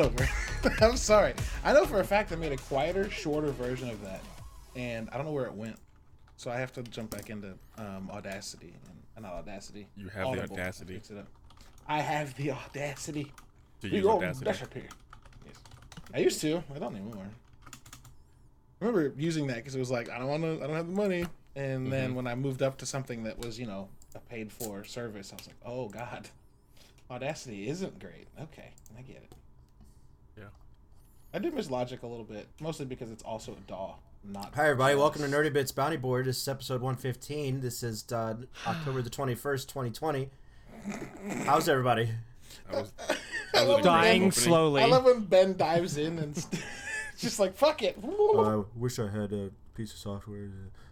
over. I'm sorry. I know for a fact I made a quieter, shorter version of that, and I don't know where it went. So I have to jump back into um, Audacity and not Audacity. You have the Audible to audacity. up. I have the audacity. To The use Audacity. audacity. Yes. I used to. I don't anymore. I remember using that because it was like I don't want to. I don't have the money. And Mm-hmm. then when I moved up to something that was you know a paid for service, I was like, oh god, Audacity isn't great. Okay, I get it. Yeah. I do miss Logic a little bit, mostly because it's also a DAW, not. Hi everybody, welcome to Nerdy Bits Bounty Board. This is episode 115. This is uh, October the 21st, 2020. How's everybody? I was, I love Dying slowly. I love when Ben dives in and st- just like fuck it. I wish I had a piece of software.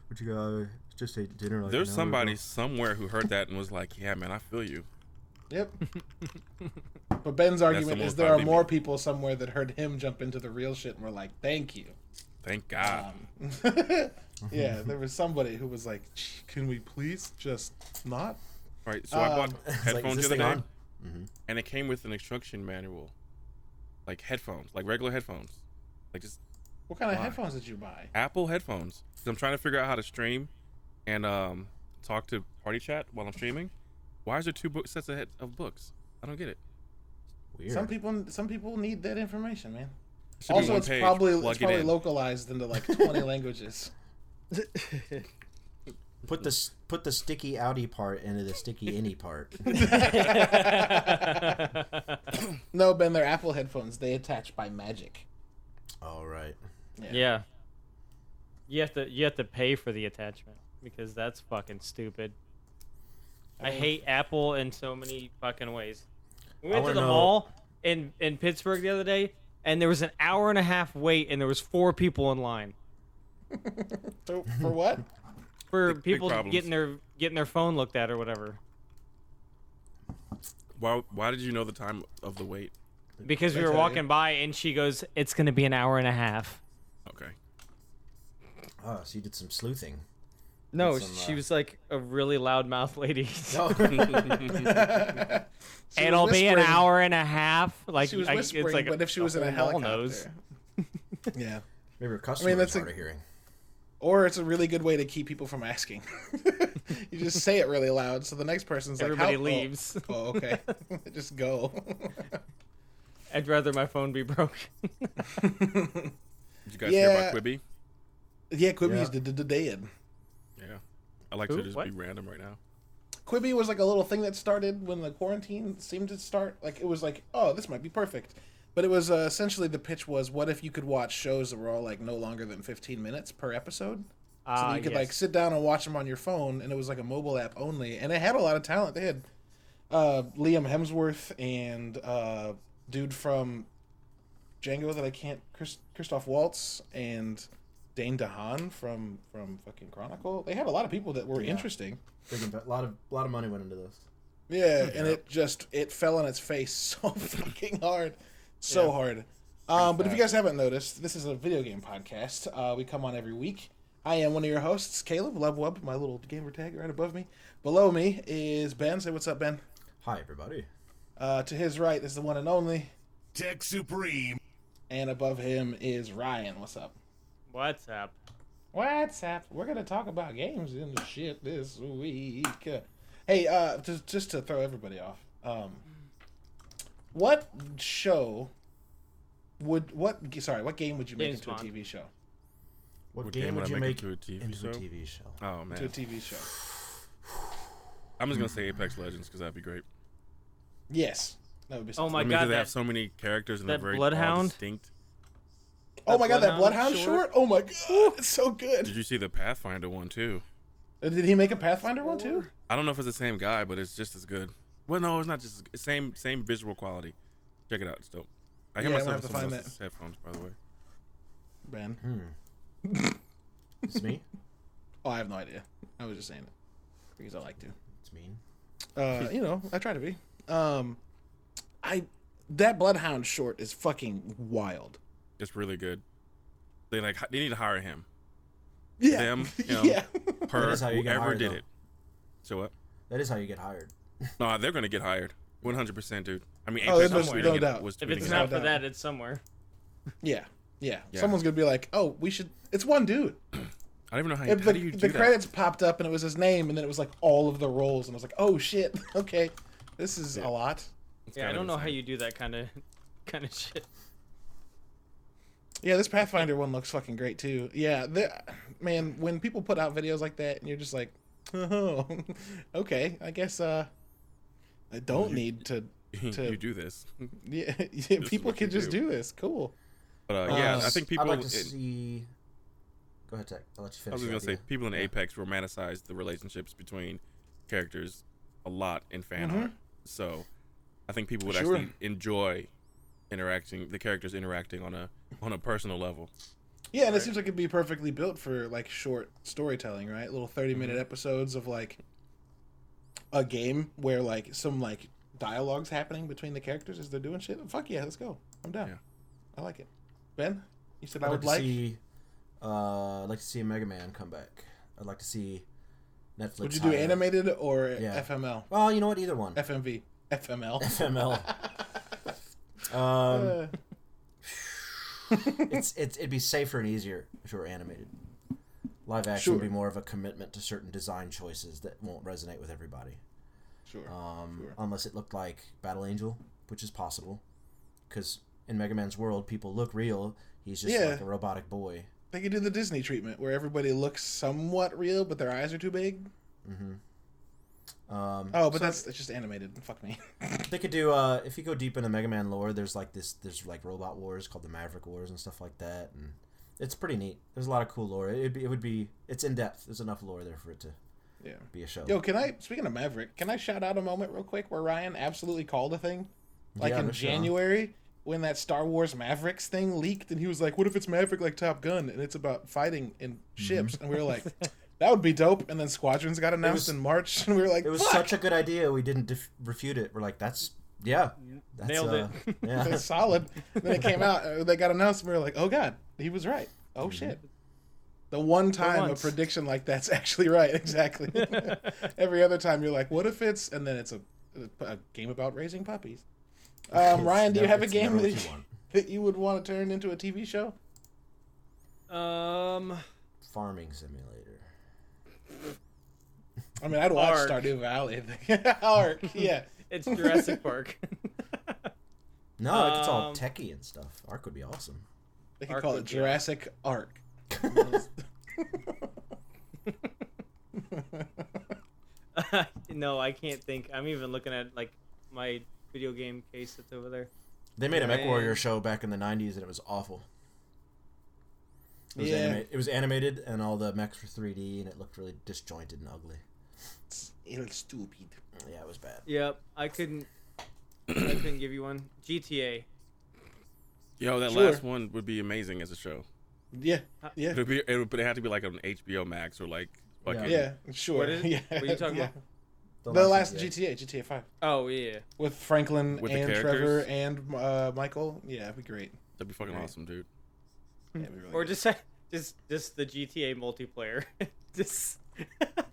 What you got? Just ate dinner. Like there's somebody somewhere who heard that and was like, "Yeah, man, I feel you." Yep. But Ben's argument the is there are more me. people somewhere that heard him jump into the real shit and were like, "Thank you." Thank God. Um, yeah, there was somebody who was like, "Can we please just not?" All right, so I bought um, It's like, headphones the this other thing day, on? and it came with an instruction manual, like headphones, like regular headphones, like just What kind of Why? headphones did you buy? Apple headphones. 'Cause I'm trying to figure out how to stream and um, talk to party chat while I'm streaming. Why is there two book sets of, of books? I don't get it. Weird. Some people, some people need that information, man. Should Also, it's page, probably plug it's it probably in. localized into like 20 languages. Put the put the sticky outy part into the sticky inny part. No, Ben, they're Apple headphones. They attach by magic. All right. yeah. You have to you have to pay for the attachment because that's fucking stupid. I hate Apple in so many fucking ways. We went to the know- mall in in Pittsburgh the other day, and there was an hour and a half wait, and there was four people in line So, for what? for Big- big people problems. getting their getting their phone looked at or whatever. Why? Why did you know the time of the wait? Because we were walking by, and she goes, "It's gonna be an hour and a half." Okay. Oh, so you did some sleuthing. No, Some, she uh, was like a really loud mouth lady. No. She It'll be an hour and a half. Like She was I, it's like but if she was in a whole mall helicopter. knows. Yeah. Maybe her customers that's a- hard of hearing. Or it's a really good way to keep people from asking. you just say it really loud, so the next person's like, Everybody "How-" oh, leaves. Oh, okay. just go. I'd rather my phone be broke. Did you guys hear about Quibi? yeah, Quibi's Yeah. the, the, the dead. Yeah. I like Who? to just What? be random right now. Quibi was like a little thing that started when the quarantine seemed to start. Like it was like, oh, this might be perfect. But it was uh, essentially the pitch was, what if you could watch shows that were all like no longer than 15 minutes per episode? So Ah, that you could like sit down and watch them on your phone, and it was like a mobile app only, and it had a lot of talent. They had uh, Liam Hemsworth and uh, dude from Django that I can't, Chris, Christoph Waltz and Dane DeHaan from from fucking Chronicle. They had a lot of people that were Yeah. interesting. Big a lot of lot of money went into this. Yeah, and it just it fell on its face so fucking hard, so Yeah. hard. Um, but if you guys haven't noticed, this is a video game podcast. Uh, we come on every week. I am one of your hosts, Caleb Lovewub, my little gamer tag right above me. Below me is Ben. Say what's up, Ben. Hi everybody. Uh, to his right is the one and only, Tech Supreme. and above him is Ryan. What's up? What's up? What's up? We're gonna talk about games and shit this week. Hey, uh, just just to throw everybody off, um, what show would what? Sorry, what game would you make James into a TV show? What, What game, game would would you make make into a TV into show? a TV show? Oh To a. TV show? I'm just gonna say Apex Legends because that'd be great. Yes, that would be. Oh something. my I mean, god, 'cause they that, have so many characters and that they're very Bloodhound? all distinct. Oh my god, that Bloodhound Bloodhound short? short! Oh my god, it's so good. Did you see the Pathfinder one too? Uh, Did he make a Pathfinder one too? I don't know if it's the same guy, but it's just as good. Well, no, it's not just as good. same same visual quality. Check it out, it's dope. I hear Yeah, I'm myself gonna in have to someone find else's headphones, by the way. Ben. Hmm. It's me. Oh, I have no idea. I was just saying it because I like to. It's mean. Uh, you know, I try to be. Um, I that Bloodhound short is fucking wild. It's really good. They like they need to hire him. Yeah, Them, you know. yeah. Her is how you get whoever hired, did though. it. So what? That is how you get hired. No, they're gonna get hired. One hundred percent, dude. I mean, Oh, Apex there's was no it- doubt. was If it's it not out. for doubt. that, it's somewhere. Yeah, yeah, Yeah. Someone's gonna be like, "Oh, we should." It's one dude. I don't even know how, If how the do you do the that? credits popped up and it was his name, and then it was like all of the roles, and I was like, "Oh shit, okay, this is Yeah. a lot." It's Yeah, I don't of know how you do that kind of kind of shit. Yeah, this Pathfinder one looks fucking great too. Yeah, the, man, when people put out videos like that, and you're just like, "Oh, okay, I guess uh, I don't You- need to." to- you do this. Yeah, yeah is people can just do. do this. Cool. But uh, yeah, Uh, I think people. I'd like to in- see. Go ahead, Tech. I'll let you finish. I was gonna say people in Apex romanticize the relationships between characters a lot in fan Mhm. art. So I think people would Sure. actually enjoy interacting the characters interacting on a on a personal level. Yeah, and it seems like it'd be perfectly built for like short storytelling, right? Little 30 minute Mm-hmm. episodes of like a game where like some like dialogues happening between the characters as they're doing shit. Fuck yeah, let's go. I'm down. Yeah. I like it. Ben, you said I'd I like to like. see. Uh, I'd like to see a Mega Man come back. I'd like to see Netflix. Would you do hire- animated or Yeah. FML? Well, you know what? Either one. FMV. FML. FML. Um, Uh, it's, it's it'd be safer and easier if it were animated. Live action would be more of a commitment to certain design choices that won't resonate with everybody. sure. Um, Sure. Unless it looked like Battle Angel, which is possible, because in Mega Man's world, people look real. He's just Yeah. like a robotic boy. They could do the Disney treatment where everybody looks somewhat real, but their eyes are too big. Mm-hmm. Um, Oh, but so that's it's just animated. Fuck me. they could do. Uh, if you go deep into Mega Man lore, there's like this. There's like robot wars called the Maverick Wars and stuff like that, and it's pretty neat. There's a lot of cool lore. It'd be, it would be. It's in depth. There's enough lore there for it to yeah. be a show. Yo, can I? Speaking of Maverick, can I shout out a moment real quick where Ryan absolutely called a thing, like Yeah, in. January when that Star Wars Mavericks thing leaked, and he was like, "What if it's Maverick like Top Gun and it's about fighting in ships?" And we were like, "That would be dope." And then Squadrons got announced was- in March, and we were like, It was "Fuck, such a good idea. We didn't def- refute it. We're like, that's yeah, that's, Nailed it. uh, Yeah. that's solid." And then it came out, uh, they got announced, and we were like, "Oh God, he was right." Oh Mm-hmm. shit. The one time a prediction like that's actually right, exactly. Every other time you're like, what if it's, and then it's a, a game about raising puppies. Um, It's Ryan, do you never- have a game that, you that you would want to turn into a TV show? Um, Farming simulator. I mean, I'd watch Ark. Stardew Valley. Ark, yeah. it's Jurassic Park. No, it's all Um, techie and stuff. Ark would be awesome. They could Ark call would it be Jurassic Ark. no, I can't think. I'm even looking at like my video game case that's over there. They made a Mech Warrior show back in the '90s, and it was awful. It was, Yeah. anima- it was animated, and all the mechs were 3D, and it looked really disjointed and ugly. It's stupid. Yeah, it was bad. Yep, I couldn't. I couldn't give you one. GTA. Yo, that Sure. last one would be amazing as a show. Yeah, yeah, It would be, it would, but it had to be like on HBO Max or like fucking. yeah, sure. What is- yeah, what are you talking yeah. about? The last GTA, GTA 5. Oh yeah. With Franklin With the and Trevor characters? and uh, Michael. Yeah, it'd be great. That'd be fucking Right. awesome, dude. Yeah, it'd be really Or good. just just just the GTA multiplayer. just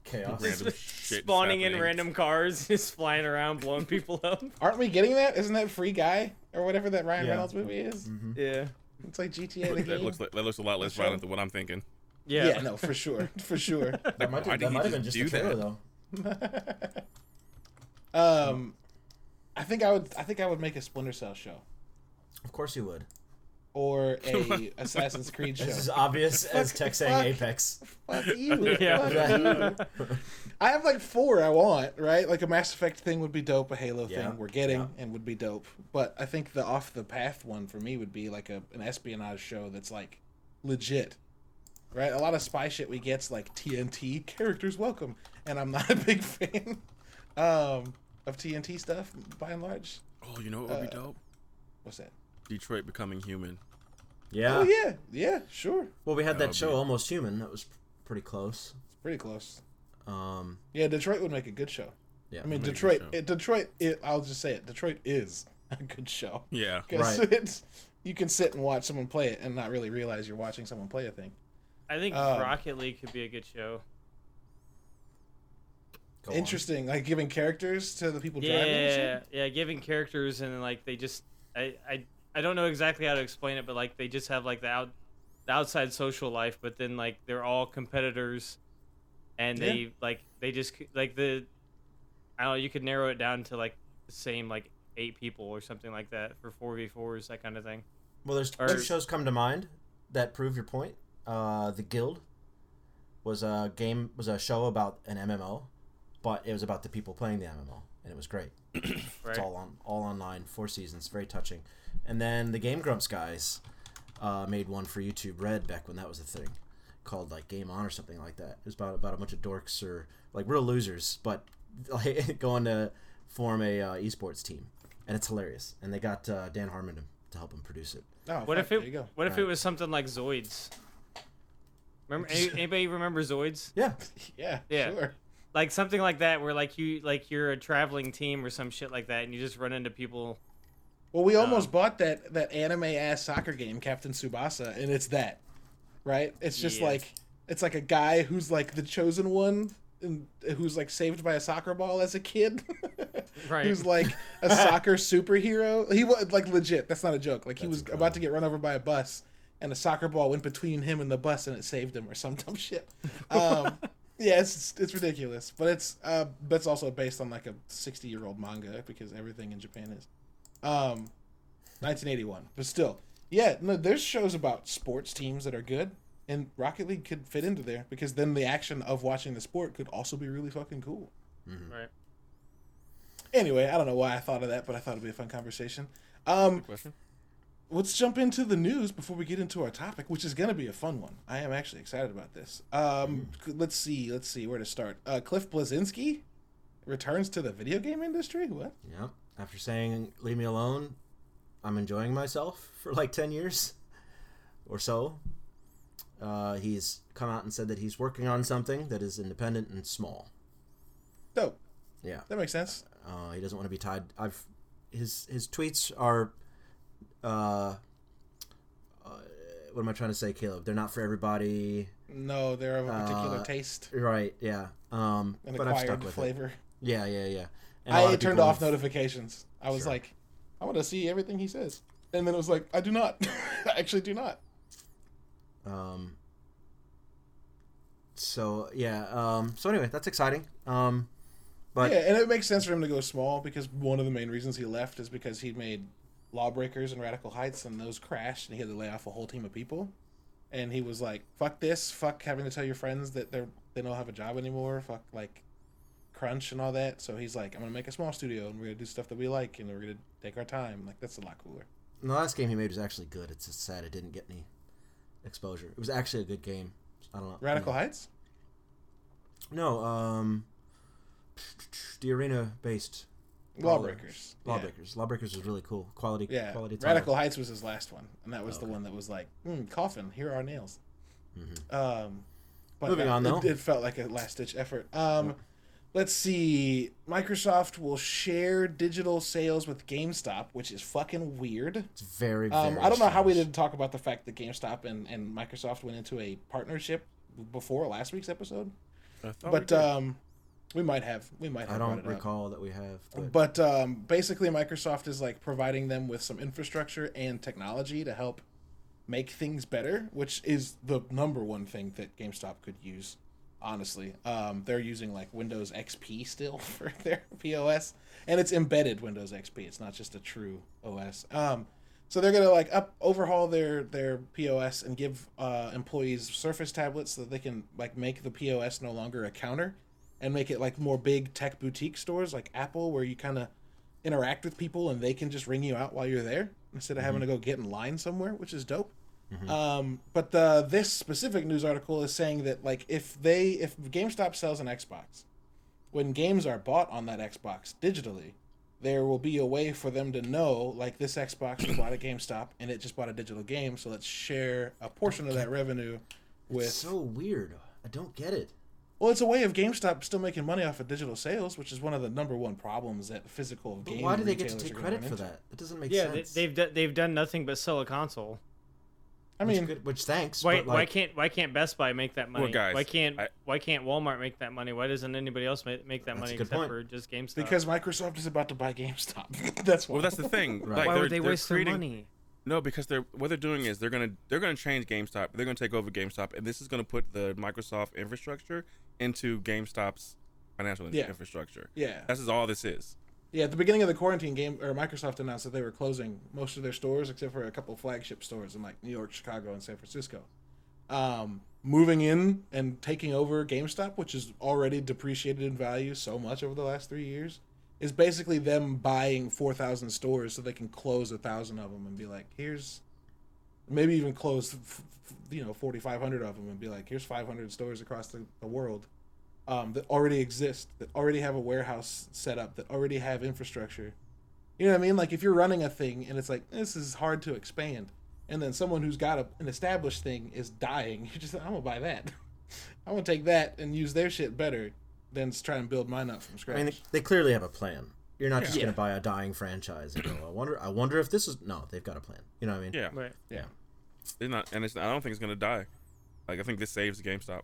Chaos. Random shit spawning in happening. random cars, just flying around, blowing people up. Aren't we getting that? Isn't that Free Guy or whatever that Ryan Yeah. Reynolds movie is? hmm Yeah. It's like GTA the that game. looks like that looks a lot less Sure. violent than what I'm thinking. Yeah. yeah. no, for sure, for sure. That might, Why did that he might have been just just do a trailer, that? though. um, I think I would. I think I would make a Splinter Cell show Of course you would. Or a Assassin's Creed show. This is obvious as Fuck- tech saying fuck. Apex. Fuck you. Yeah. Fuck you. I have like four I want, right? Like a Mass Effect thing would be dope, a Halo Yeah, thing we're getting yeah. and would be dope. But I think the off the path one for me would be like a an espionage show that's like legit. Right? A lot of spy shit we get's like TNT characters welcome. And I'm not a big fan um of TNT stuff by and large. Oh, you know what would be Uh, dope? What's that? Detroit becoming human. Yeah. Oh yeah, yeah, sure. Well, we had That that show be- Almost Human. That was pretty close. It's pretty close. Um, Yeah, Detroit would make a good show. yeah. I mean, make a good Detroit. It, Detroit. It, I'll just say it. Detroit is a good show Yeah. because Right. it's you can sit and watch someone play it and not really realize you're watching someone play a thing. I think Um, Rocket League could be a good show. Go on. Interesting, like giving characters to the people driving. and Yeah, yeah, giving characters and like they just I, I I don't know exactly how to explain it, but like they just have like the out the outside social life, but then like they're all competitors, and Yeah. they like they just like the I don't know you could narrow it down to like the same like eight people or something like that for four v fours that kind of thing. Well, there's Or- two shows come to mind that prove your point. Uh, the Guild was a game was a show about an MMO, but it was about the people playing the MMO, and it was great. Right? It's all on all online, four seasons, very touching. And then the Game Grumps guys uh, made one for YouTube Red back when that was a thing, called like Game On or something like that. It was about about a bunch of dorks or like real losers, but like going to form a uh, esports team, and it's hilarious. And they got uh, Dan Harmon to, to help them produce it. Oh, What fuck, if there it you go. What if it was something like Zoids? Remember anybody remember Zoids? Yeah, Yeah, Yeah. sure. Like something like that, where like you like you're a traveling team or some shit like that, and you just run into people. Well, we almost Um, bought that that anime ass soccer game, Captain Tsubasa, and it's that, right? It's just like it's like a guy who's like the chosen one, and who's like saved by a soccer ball as a kid, Right. who's like a soccer superhero. He was like legit. That's not a joke. Like he was about to get run over by a bus, and a soccer ball went between him and the bus, and it saved him or some dumb shit. Um, yeah, it's it's ridiculous, but it's uh, but it's also based on like a sixty year old manga because everything in Japan is. Um, 1981, but still, yeah. No, there's shows about sports teams that are good, and Rocket League could fit into there because then the action of watching the sport could also be really fucking cool. Right. Anyway, I don't know why I thought of that, but I thought it'd be a fun conversation. Um, Question? Let's jump into the news before we get into our topic, which is going to be a fun one. I am actually excited about this. Um, let's see, let's see where to start. Uh, Cliff Bleszinski returns to the video game industry. What? Yep. After saying "Leave me alone," I'm enjoying myself for like ten years or so. Uh, he's come out and said that he's working on something that is independent and small. Dope. Yeah. That makes sense. Uh, he doesn't want to be tied. I've his his tweets are. Uh, uh, what am I trying to say, Caleb? They're not for everybody. No, they're of a particular Uh, taste, Right? Yeah. Um, an but I've stuck acquired with it. flavor. Yeah, yeah, yeah. And I turned off have- notifications. I was Sure. like, I want to see everything he says, and then it was like, I do not. I actually do not. Um. So yeah. Um. So anyway, that's exciting. Um. But yeah, and it makes sense for him to go small because one of the main reasons he left is because he made Lawbreakers and Radical Heights, and those crashed, and he had to lay off a whole team of people. And he was like, "Fuck this! Fuck having to tell your friends that they're they don't have a job anymore. Fuck like crunch and all that." So he's like, "I'm gonna make a small studio, and we're gonna do stuff that we like, and we're gonna take our time. Like that's a lot cooler." the last game he made was actually good. It's just sad it didn't get any exposure. It was actually a good game. I don't know. Radical Heights. No. Um. The arena based Lawbreakers. Yeah. Lawbreakers. Lawbreakers was really cool. Quality. Yeah, Quality. title. Radical Heights was his last one, and that was the Okay. one that was like, mm, "Coffin, here are our nails." Mhm. Um, but Moving that- on, though. it, it felt like a last ditch effort. Um, let's see. Microsoft will share digital sales with GameStop, which is fucking weird. It's very. Um, very I don't know how we didn't talk about the fact that GameStop and, and Microsoft went into a partnership before last week's episode, I thought we but did. um, we might have. We might. Have I don't it up. recall that we have. But, But um, basically, Microsoft is like providing them with some infrastructure and technology to help make things better, which is the number one thing that GameStop could use. Honestly, um, they're using like Windows XP still for their POS, and it's embedded Windows XP. It's not just a true OS. Um, so they're gonna like up overhaul their their POS and give uh, employees Surface tablets so that they can like make the POS no longer a counter and make it like more big tech boutique stores like Apple, where you kind of interact with people and they can just ring you out while you're there instead of having to go get in line somewhere, which is dope. Um, but the this specific news article is saying that like if they if GameStop sells an Xbox, when games are bought on that Xbox digitally, there will be a way for them to know like this Xbox was bought at GameStop and it just bought a digital game, so let's share a portion of that revenue with it's so weird. I don't get it. Well, it's a way of GameStop still making money off of digital sales, which is one of the number one problems that physical But game why do they get to take credit for into. that? That doesn't make Yeah, they, sense. they've do, they've done nothing but sell a console. I which, mean, good- which thanks. Why but, why can't why can't Best Buy make that money? guys, why can't I- why can't Walmart make that money? Why doesn't anybody else make, make that That's a money good except point. for just GameStop? because Microsoft is about to buy GameStop. that's why. Well, that's the thing. Right. Like, why would they waste creating, their money? No, because they're what they're doing is they're gonna they're gonna change GameStop. They're gonna take over GameStop, and this is gonna put the Microsoft infrastructure into GameStop's financial Yeah. infrastructure. yeah. This is all this is. Yeah, at the beginning of the quarantine, game or Microsoft announced that they were closing most of their stores except for a couple flagship stores in like New York, Chicago, and San Francisco. Um, moving in and taking over GameStop, which is already depreciated in value so much over the last three years, is basically them buying four thousand stores so they can close a thousand of them and be like, here's maybe even close, f- f- you know, forty five hundred of them and be like, here's five hundred stores across the, the world um, that already exist, that already have a warehouse set up, that already have infrastructure. You know what I mean? Like if you're running a thing and it's like this is hard to expand, and then someone who's got a, an established thing is dying, you just I'm gonna buy that. I'm gonna take that and use their shit better than trying to build mine up from scratch. I mean, they, they clearly have a plan. You're not just gonna buy a dying franchise and go, I wonder, I wonder if this is. No, they've got a plan. You know what I mean? Yeah, Right. yeah, it's not, and it's I don't think it's gonna die. Like I think this saves GameStop.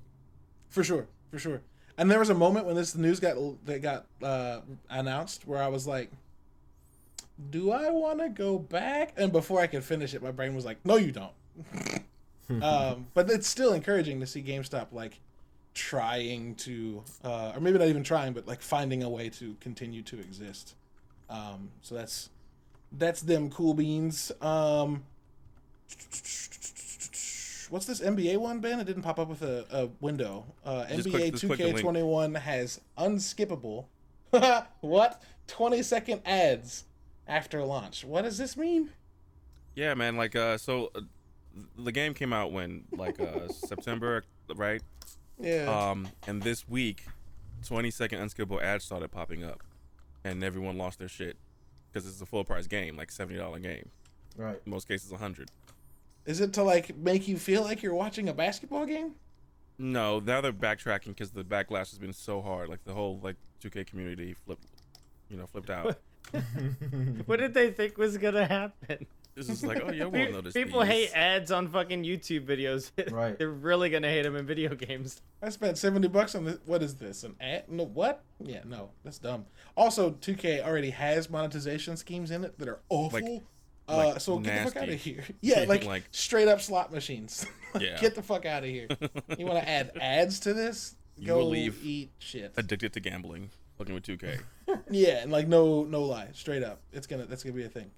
for sure, for sure. And there was a moment when this news got that got uh, announced where I was like, "Do I want to go back?" And before I could finish it, my brain was like, "No, you don't." um, but it's still encouraging to see GameStop like trying to, uh, or maybe not even trying, but like finding a way to continue to exist. Um, so that's that's them cool beans. Um, what's this NBA one, Ben? It didn't pop up with a, a window. Uh, NBA click the link. 2K21 has unskippable. what? 20 second ads after launch. What does this mean? Yeah, man. Like uh, so uh, the game came out when like uh September, right? Yeah. Um, and this week, 20 second unskippable ads started popping up, and everyone lost their shit because it's a full price game, like seventy dollar game. Right. In most cases, a hundred. Is it to like make you feel like you're watching a basketball game? No, now they're backtracking because the backlash has been so hard. Like the whole like 2K community flipped, you know, flipped out. What did they think was gonna happen? This is like, oh, you won't notice. People these. hate ads on fucking YouTube videos. Right. They're really gonna hate them in video games. I spent 70 bucks on this. What is this? An ad? No, what? Yeah, no, that's dumb. Also, 2K already has monetization schemes in it that are awful. uh, like so get the fuck out of here. Yeah, like, Like- straight up slot machines. Yeah. get the fuck out of here. you want to add ads to this? You Go will leave eat shit. addicted to gambling, fucking with 2K. Yeah, and like no no lie, straight up. It's gonna that's gonna be a thing.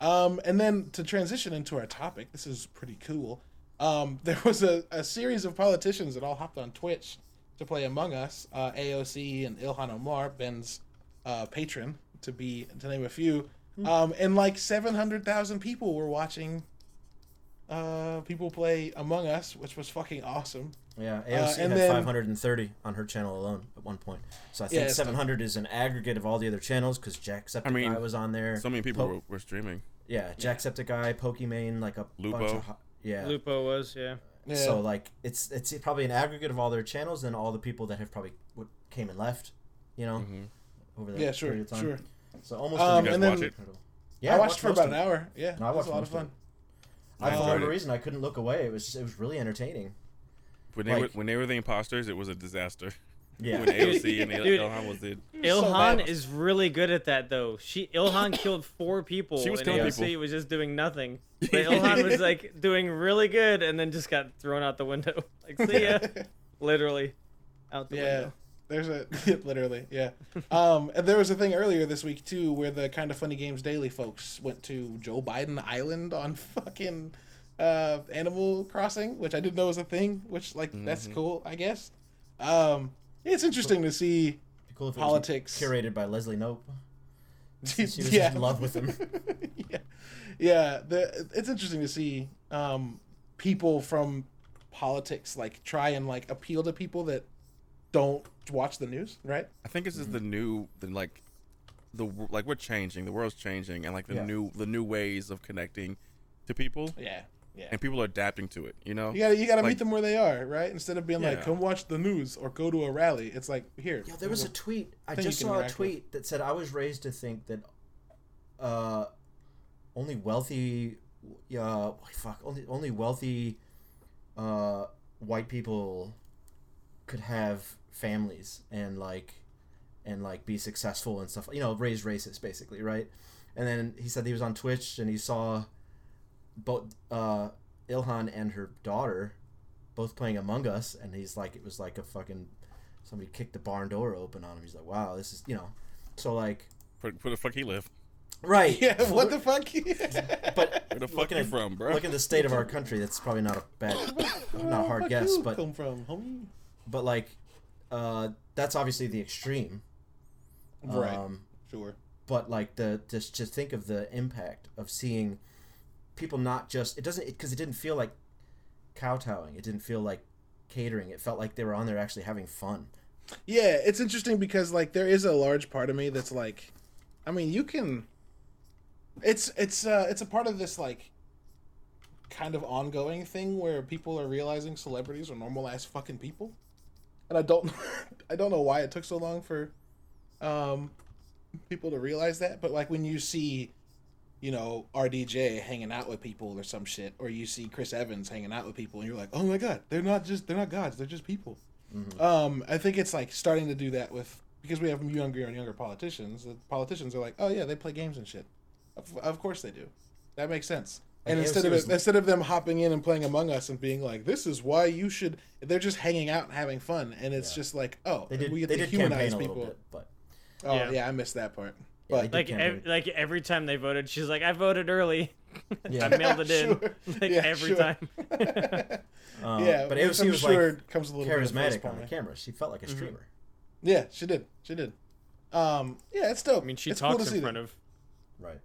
Um, and then to transition into our topic, this is pretty cool. Um, there was a, a series of politicians that all hopped on Twitch to play Among Us. Uh, AOC and Ilhan Omar, Ben's uh, patron, to be to name a few. Um, and like seven hundred thousand people were watching. Uh, people play Among Us, which was fucking awesome. Yeah, AOC and had then- 530 on her channel alone at one point. So I think it's 700 is an aggregate of all the other channels because Jacksepticeye mean, was on there. So many people Po- were, were streaming. yeah, Jacksepticeye, Pokimane, like a Lupo. bunch of. ho- Yeah. Lupo was, yeah. Yeah. So like it's it's probably an aggregate of all their channels and all the people that have probably what came and left, you know, Mhm. over the yeah, sure, period of time. sure. So almost. Um, You guys and then- watch it? Yeah, I watched for about an hour. Yeah, No, I it was watched a lot of most of fun. I, for enjoyed whatever reason, I couldn't look away. It was it was really entertaining. When they were when they were the imposters, it was a disaster. Yeah. when AOC and Il- Dude. Ilhan was the Ilhan bad. is really good at that though. She Ilhan killed four people She was and killing AOC people. was just doing nothing. But Ilhan was like doing really good and then just got thrown out the window. Like see ya. Literally. Out the Yeah. window. There's a literally, yeah. Um, and there was a thing earlier this week too, where the kind of funny games daily folks went to Joe Biden Island on fucking uh, Animal Crossing, which I didn't know was a thing. Which like that's Mhm. cool, I guess. Um, it's interesting to see. Be cool if it Politics. was curated by Leslie Knope. She was yeah. in love with him. yeah, yeah. The, it's interesting to see um, people from politics like try and like appeal to people that don't watch the news, right? I think this is the new, the like, the like we're changing. The world's changing, and like the Yeah. new, the new ways of connecting to people, Yeah, yeah. and people are adapting to it. You know, You gotta you gotta Like- meet them where they are, right? Instead of being like, Yeah. "Come watch the news" or "Go to a rally," it's like, "Here." Yeah, there was a tweet. I thing you just can saw a interact with. tweet that said I was raised to think that uh, only wealthy uh, fuck, only only wealthy, uh, white people could have families and like, and like be successful and stuff. You know, raise racist basically, right? And then he said he was on Twitch and he saw both uh, Ilhan and her daughter both playing Among Us, and he's like, it was like a fucking somebody kicked the barn door open on him. He's like, wow, this is you know, so like, Where, where the fuck he live? right? Yeah, what the fuck? But Where the fuck looking you at, from, bro? Look at the state of our country. That's probably not a bad, not a hard guess, but come from homie. but like, uh, that's obviously the extreme. Right. Um, Sure. but like the just just think of the impact of seeing people not just it doesn't because it, didn't feel like kowtowing. It didn't feel like catering. It felt like they were on there actually having fun. Yeah, it's interesting because like there is a large part of me that's like, I mean, you can. It's it's uh it's a part of this like. Kind of ongoing thing where people are realizing celebrities are normal ass fucking people, and I don't, I don't know why it took so long for, um, people to realize that. But like when you see, you know, RDJ hanging out with people or some shit, or you see Chris Evans hanging out with people, and you're like, oh my god, they're not just they're not gods, they're just people. Um, I think it's like starting to do that with because we have younger and younger politicians. The politicians are like, oh yeah, they play games and shit. Of, of course they do. That makes sense. And Like, instead AOC of was- instead of them hopping in and playing Among Us and being like, this is why you should, they're just hanging out and having fun, and it's just like, oh, They did we get they to did humanize people. bit, but Oh Yeah. yeah. I missed that part. But they Like ev- like every time they voted, she's like, "I voted early. Yeah. I mailed it in." Sure. Like Yeah, every sure. time. um, yeah, but which AOC I'm was sure like comes a little charismatic face on the camera. She felt like a streamer. Yeah, she did. She did. Um, yeah, it's dope. I mean, she it's cool talks to in see front that. of Right.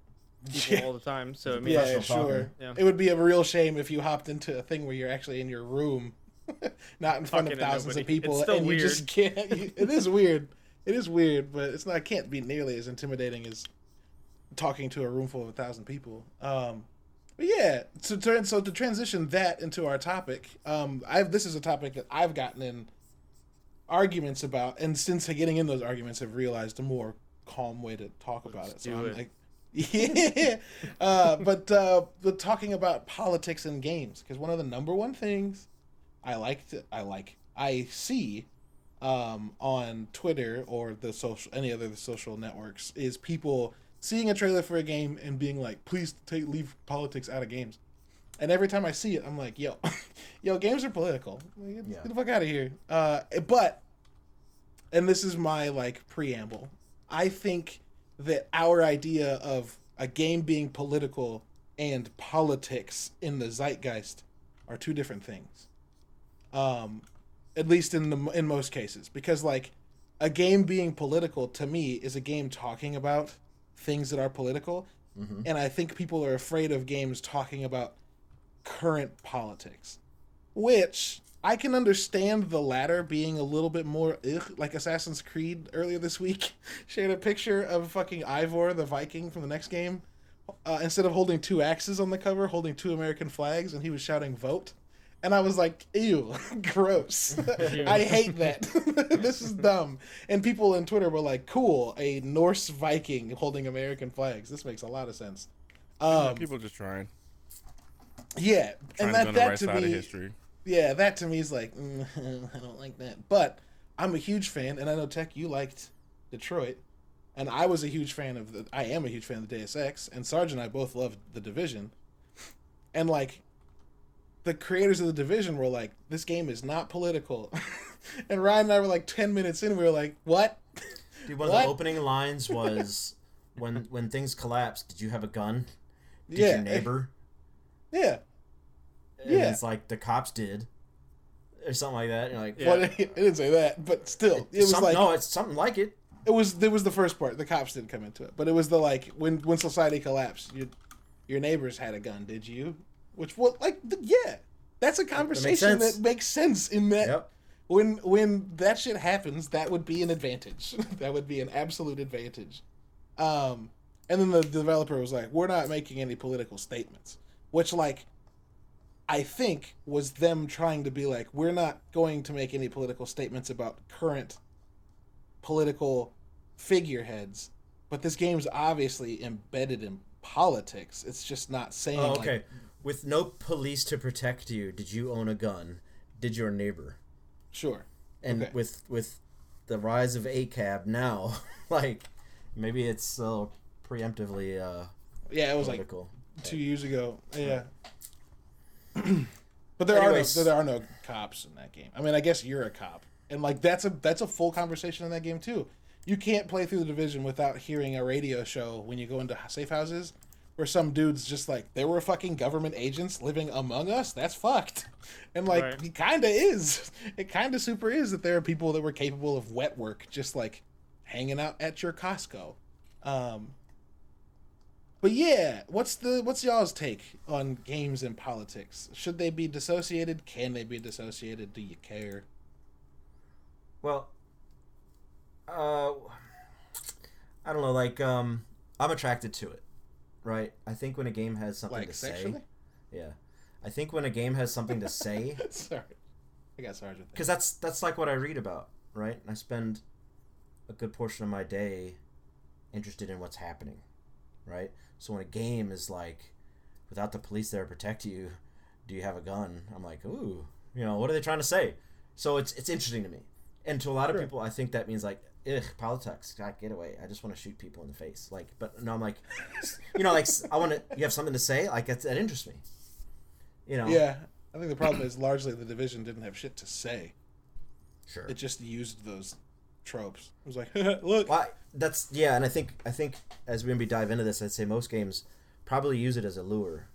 People all the time. So I mean, yeah, sure. Yeah. It would be a real shame if you hopped into a thing where you're actually in your room, not in front of Talking to thousands of people, It's still and you weird. just can't. You, it is weird. It is weird, but it's not. It can't be nearly as intimidating as talking to a room full of a thousand people. Um, but yeah, so turn so to transition that into our topic. Um, I've this is a topic that I've gotten in arguments about, and since getting in those arguments, have realized a more calm way to talk about it. So I'm it. like, yeah, uh, but uh, but talking about politics and games because one of the number one things I like to I like I see um, on Twitter or the social any other social networks is people seeing a trailer for a game and being like, please take leave politics out of games. And every time I see it, I'm like, yo, yo, games are political. Like, Yeah. get the fuck out of here. Uh, but, and this is my like preamble. I think that our idea of a game being political and politics in the zeitgeist are two different things. Um, at least in the in most cases, because like a game being political to me is a game talking about things that are political, and I think people are afraid of games talking about current politics, which I can understand the latter being a little bit more ugh, like Assassin's Creed earlier this week shared a picture of fucking Eivor the Viking from the next game. Uh, instead of holding two axes on the cover, holding two American flags, and he was shouting "Vote," and I was like, "Ew, gross! I hate that. this is dumb." And people in Twitter were like, "Cool, a Norse Viking holding American flags. This makes a lot of sense." Yeah, Um, people just trying, yeah, trying and to be that on the that right to side of history. Yeah, that to me is like, mm, I don't like that. But I'm a huge fan, and I know Tech, you liked Detroit, and I was a huge fan of the. I am a huge fan of the Deus Ex, and Sarge and I both loved the Division, and like, the creators of the Division were like, this game is not political, and Ryan and I were like ten minutes in, we were like, what? Dude, one of the opening lines was when when things collapsed, did you have a gun? Did Yeah. your neighbor? Yeah, Yeah. it's like the cops did. Or something like that. You're like, Yeah. well, it didn't say that, but still, it was some- like no, it's something like it. It was there was the first part. The cops didn't come into it, but it was the like when when society collapsed. You, your neighbors had a gun, did you? Which what like yeah, that's a conversation that makes sense, sense. in that Yep. when when that shit happens, that would be an advantage. that would be an absolute advantage. Um, and then the developer was like, "We're not making any political statements," which like. I think was them trying to be like, we're not going to make any political statements about current political figureheads, but this game's obviously embedded in politics. It's just not saying Oh, like, okay. with no police to protect you, did you own a gun? Did your neighbor? Sure. And Okay. with with the rise of ACAB now, like maybe it's a preemptively uh, Yeah, it was like two years ago. Yeah. but there Anyways. are no, there are no cops in that game. I mean, I guess you're a cop, and like that's a that's a full conversation in that game too. You can't play through the division without hearing a radio show when you go into safe houses, where some dude's just like, "There were fucking government agents living among us. That's fucked," and like Right. he kind of is. It kind of super is that there are people that were capable of wet work, just like hanging out at your Costco. Um, but yeah, what's the what's y'all's take on games and politics? Should they be dissociated? Can they be dissociated? Do you care? Well, uh, I don't know. Like, um, I'm attracted to it, right? I think when a game has something Like to sexually? say, yeah, I think when a game has something to say, Sorry, I got that. because that's that's like what I read about, right? And I spend a good portion of my day interested in what's happening, right? So when a game is like, without the police there to protect you, do you have a gun? I'm like, ooh, you know, what are they trying to say? So it's it's interesting to me, and to a lot of Sure. people, I think that means like, ugh, politics, God, get away. I just want to shoot people in the face, like. But no, I'm like, you know, like I want to. You have something to say, like that's, that interests me. You know. Yeah, I think the problem is largely the division didn't have shit to say. Sure. It just used those tropes. I was like, look, Well, that's yeah, and I think I think as we maybe dive into this, I'd say most games probably use it as a lure,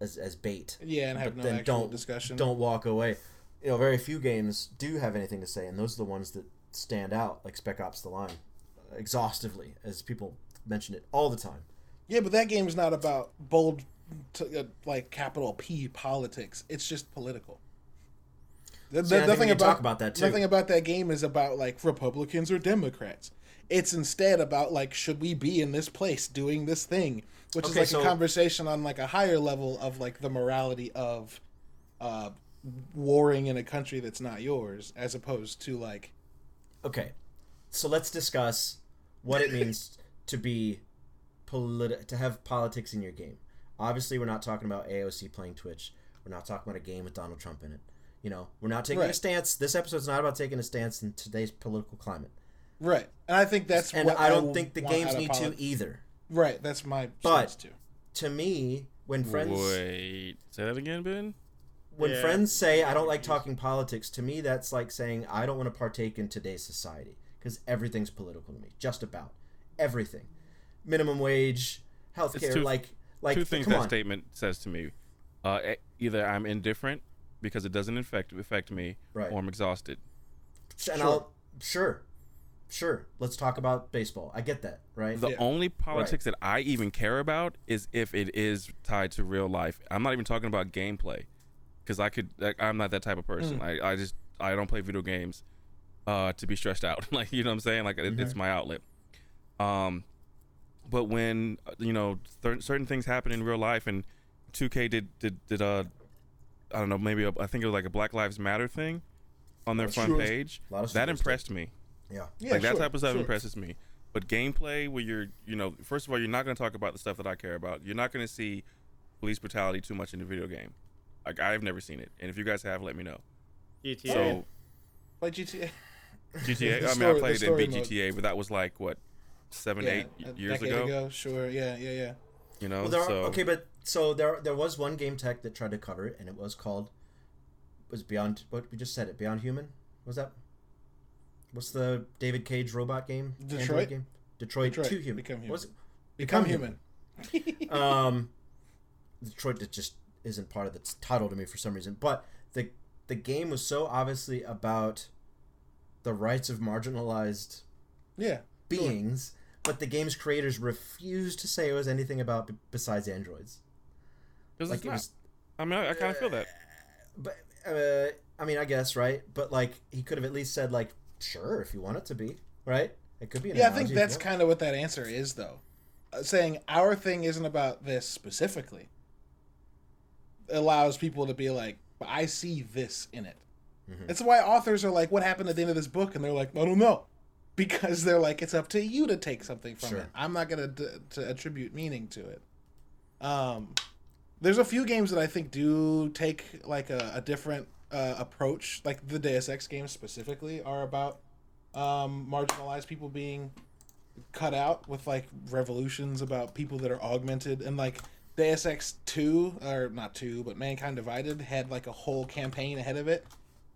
as as bait. yeah, and have no then don't discussion. Don't walk away. You know, very few games do have anything to say, and those are the ones that stand out, like Spec Ops: The Line, exhaustively, as people mention it all the time. Yeah, but that game is not about bold, t- uh, like capital P politics. It's just political. The, See, I think we nothing about talk about that, too. Nothing about that game is about like Republicans or Democrats. It's instead about like should we be in this place doing this thing, which is like so- a conversation on like a higher level of like the morality of uh, warring in a country that's not yours, as opposed to like Okay, so let's discuss what it means to be politi- to have politics in your game. Obviously, we're not talking about AOC playing Twitch. We're not talking about a game with Donald Trump in it. You know, we're not taking a stance. This episode's not about taking a stance in today's political climate. right. And I think that's and what I don't will think the games need to either. Right. That's my But- too. To me, when friends Wait, say that again, Ben. when Yeah. friends say I don't like talking politics, to me that's like saying I don't want to partake in today's society because everything's political to me. Just about everything, minimum wage, healthcare, two- like like Two things come that on. statement says to me: uh, either I'm indifferent because it doesn't affect affect me, Right. or I'm exhausted. and Sure. I'll sure, sure. Let's talk about baseball. I get that, right? The Yeah. only politics that I even care about is if it is tied to real life. I'm not even talking about gameplay, because I could. Like, I'm not that type of person. I, I just I don't play video games uh, to be stressed out. like you know what I'm saying? Like it, it's my outlet. Um, but when uh, you know cer- certain things happen in real life, and 2K did did did uh I don't know maybe a, I think it was like a Black Lives Matter thing on their front Sure. page. A lot of That impressed me yeah. Yeah, like that sure, type of stuff sure. impresses me. But gameplay, where you're, you know, first of all, you're not going to talk about the stuff that I care about. You're not going to see police brutality too much in the video game. Like I've never seen it, and if you guys have, let me know. GTA. So Like GTA. GTA, I mean, story- I played it in story mode. GTA, but that was like what seven, Yeah, eight years decade ago. Sure. Yeah. Yeah. Yeah. You know, Well, there are, okay, but so there there was one game tech that tried to cover it, and it was called was Beyond. What we just said it Beyond Human. Was that? What's the David Cage robot game? Detroit? game. Detroit, Detroit, Two Human. Become Human. Was it? Become, Become human. um, Detroit that just isn't part of the title to me for some reason. But the the game was so obviously about the rights of marginalized Yeah. beings, but the game's creators refused to say it was anything about b- besides androids. 'Cause Like it's it not. was, I mean, I, I kind of feel that. but uh, I mean, I guess right. But like, he could have at least said like, sure, if you want it to be, right? It could be. An Yeah, I think that's want. kind of what that answer is, though. Uh, saying our thing isn't about this specifically allows people to be like, I see this in it. Mhm. That's why authors are like, what happened at the end of this book? And they're like, I don't know. Because they're like, it's up to you to take something from Sure. it. I'm not going to to attribute meaning to it. Um, there's a few games that I think do take like a, a different uh, approach. Like the Deus Ex games specifically are about um, marginalized people being cut out with like revolutions about people that are augmented and like Deus Ex two or not two but Mankind Divided had like a whole campaign ahead of it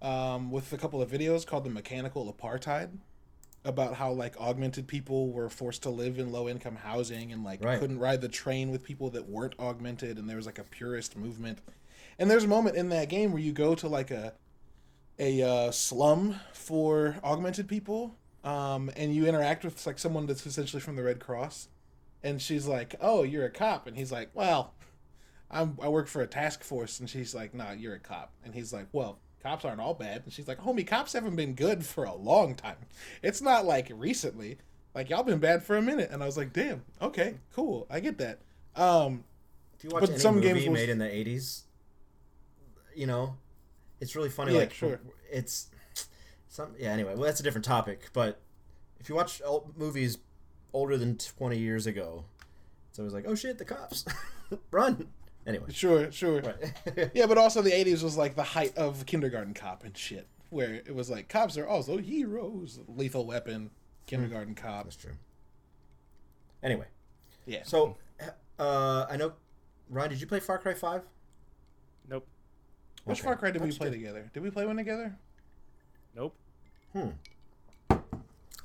um, with a couple of videos called the Mechanical Apartheid about how like augmented people were forced to live in low income housing and like Right. couldn't ride the train with people that weren't augmented and there was like a purist movement. And there's a moment in that game where you go to like a a uh, slum for augmented people um, and you interact with like someone that's essentially from the red cross and she's like oh you're a cop. And he's like well I'm, i work for a task force. And she's like nah you're a cop. And he's like well cops aren't all bad and she's like homie cops haven't been good for a long time it's not like recently like y'all been bad for a minute and i was like damn okay cool i get that um If you watch But any some movie games made in the '80s, you know, it's really funny. Yeah, like, sure. it's some. Yeah. Anyway, well, that's a different topic. But if you watch old movies older than 20 years ago, it's always like, oh shit, the cops, run. Anyway, sure sure right. Yeah, but also the '80s was like the height of kindergarten cop and shit, where it was like cops are also heroes. Lethal Weapon, kindergarten cop. that's true. Anyway, Yeah. so uh, I know. Ryan, did you play Far Cry Five? Nope. Which Okay. Far Cry did we play good. together? Did we play one together? Nope. Hmm. Could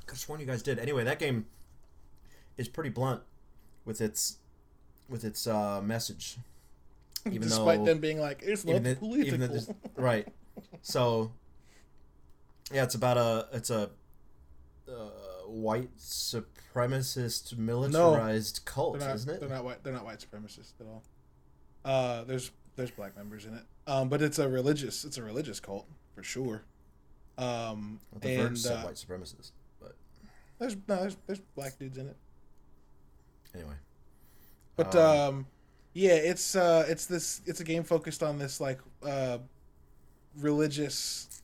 have sworn you guys did. Anyway, that game is pretty blunt with its with its uh, message. Even Despite though them being like, it's not political. right. So yeah, it's about a it's a uh, white supremacist militarized cult, they're not, isn't it? They're not white. They're not white supremacists at all. Uh, there's there's black members in it. Um, but it's a religious it's a religious cult for sure. Um, Well, the and said uh, white supremacist, but there's no there's there's black dudes in it. anyway. But Um, um, yeah, it's uh, it's this it's a game focused on this like uh, religious,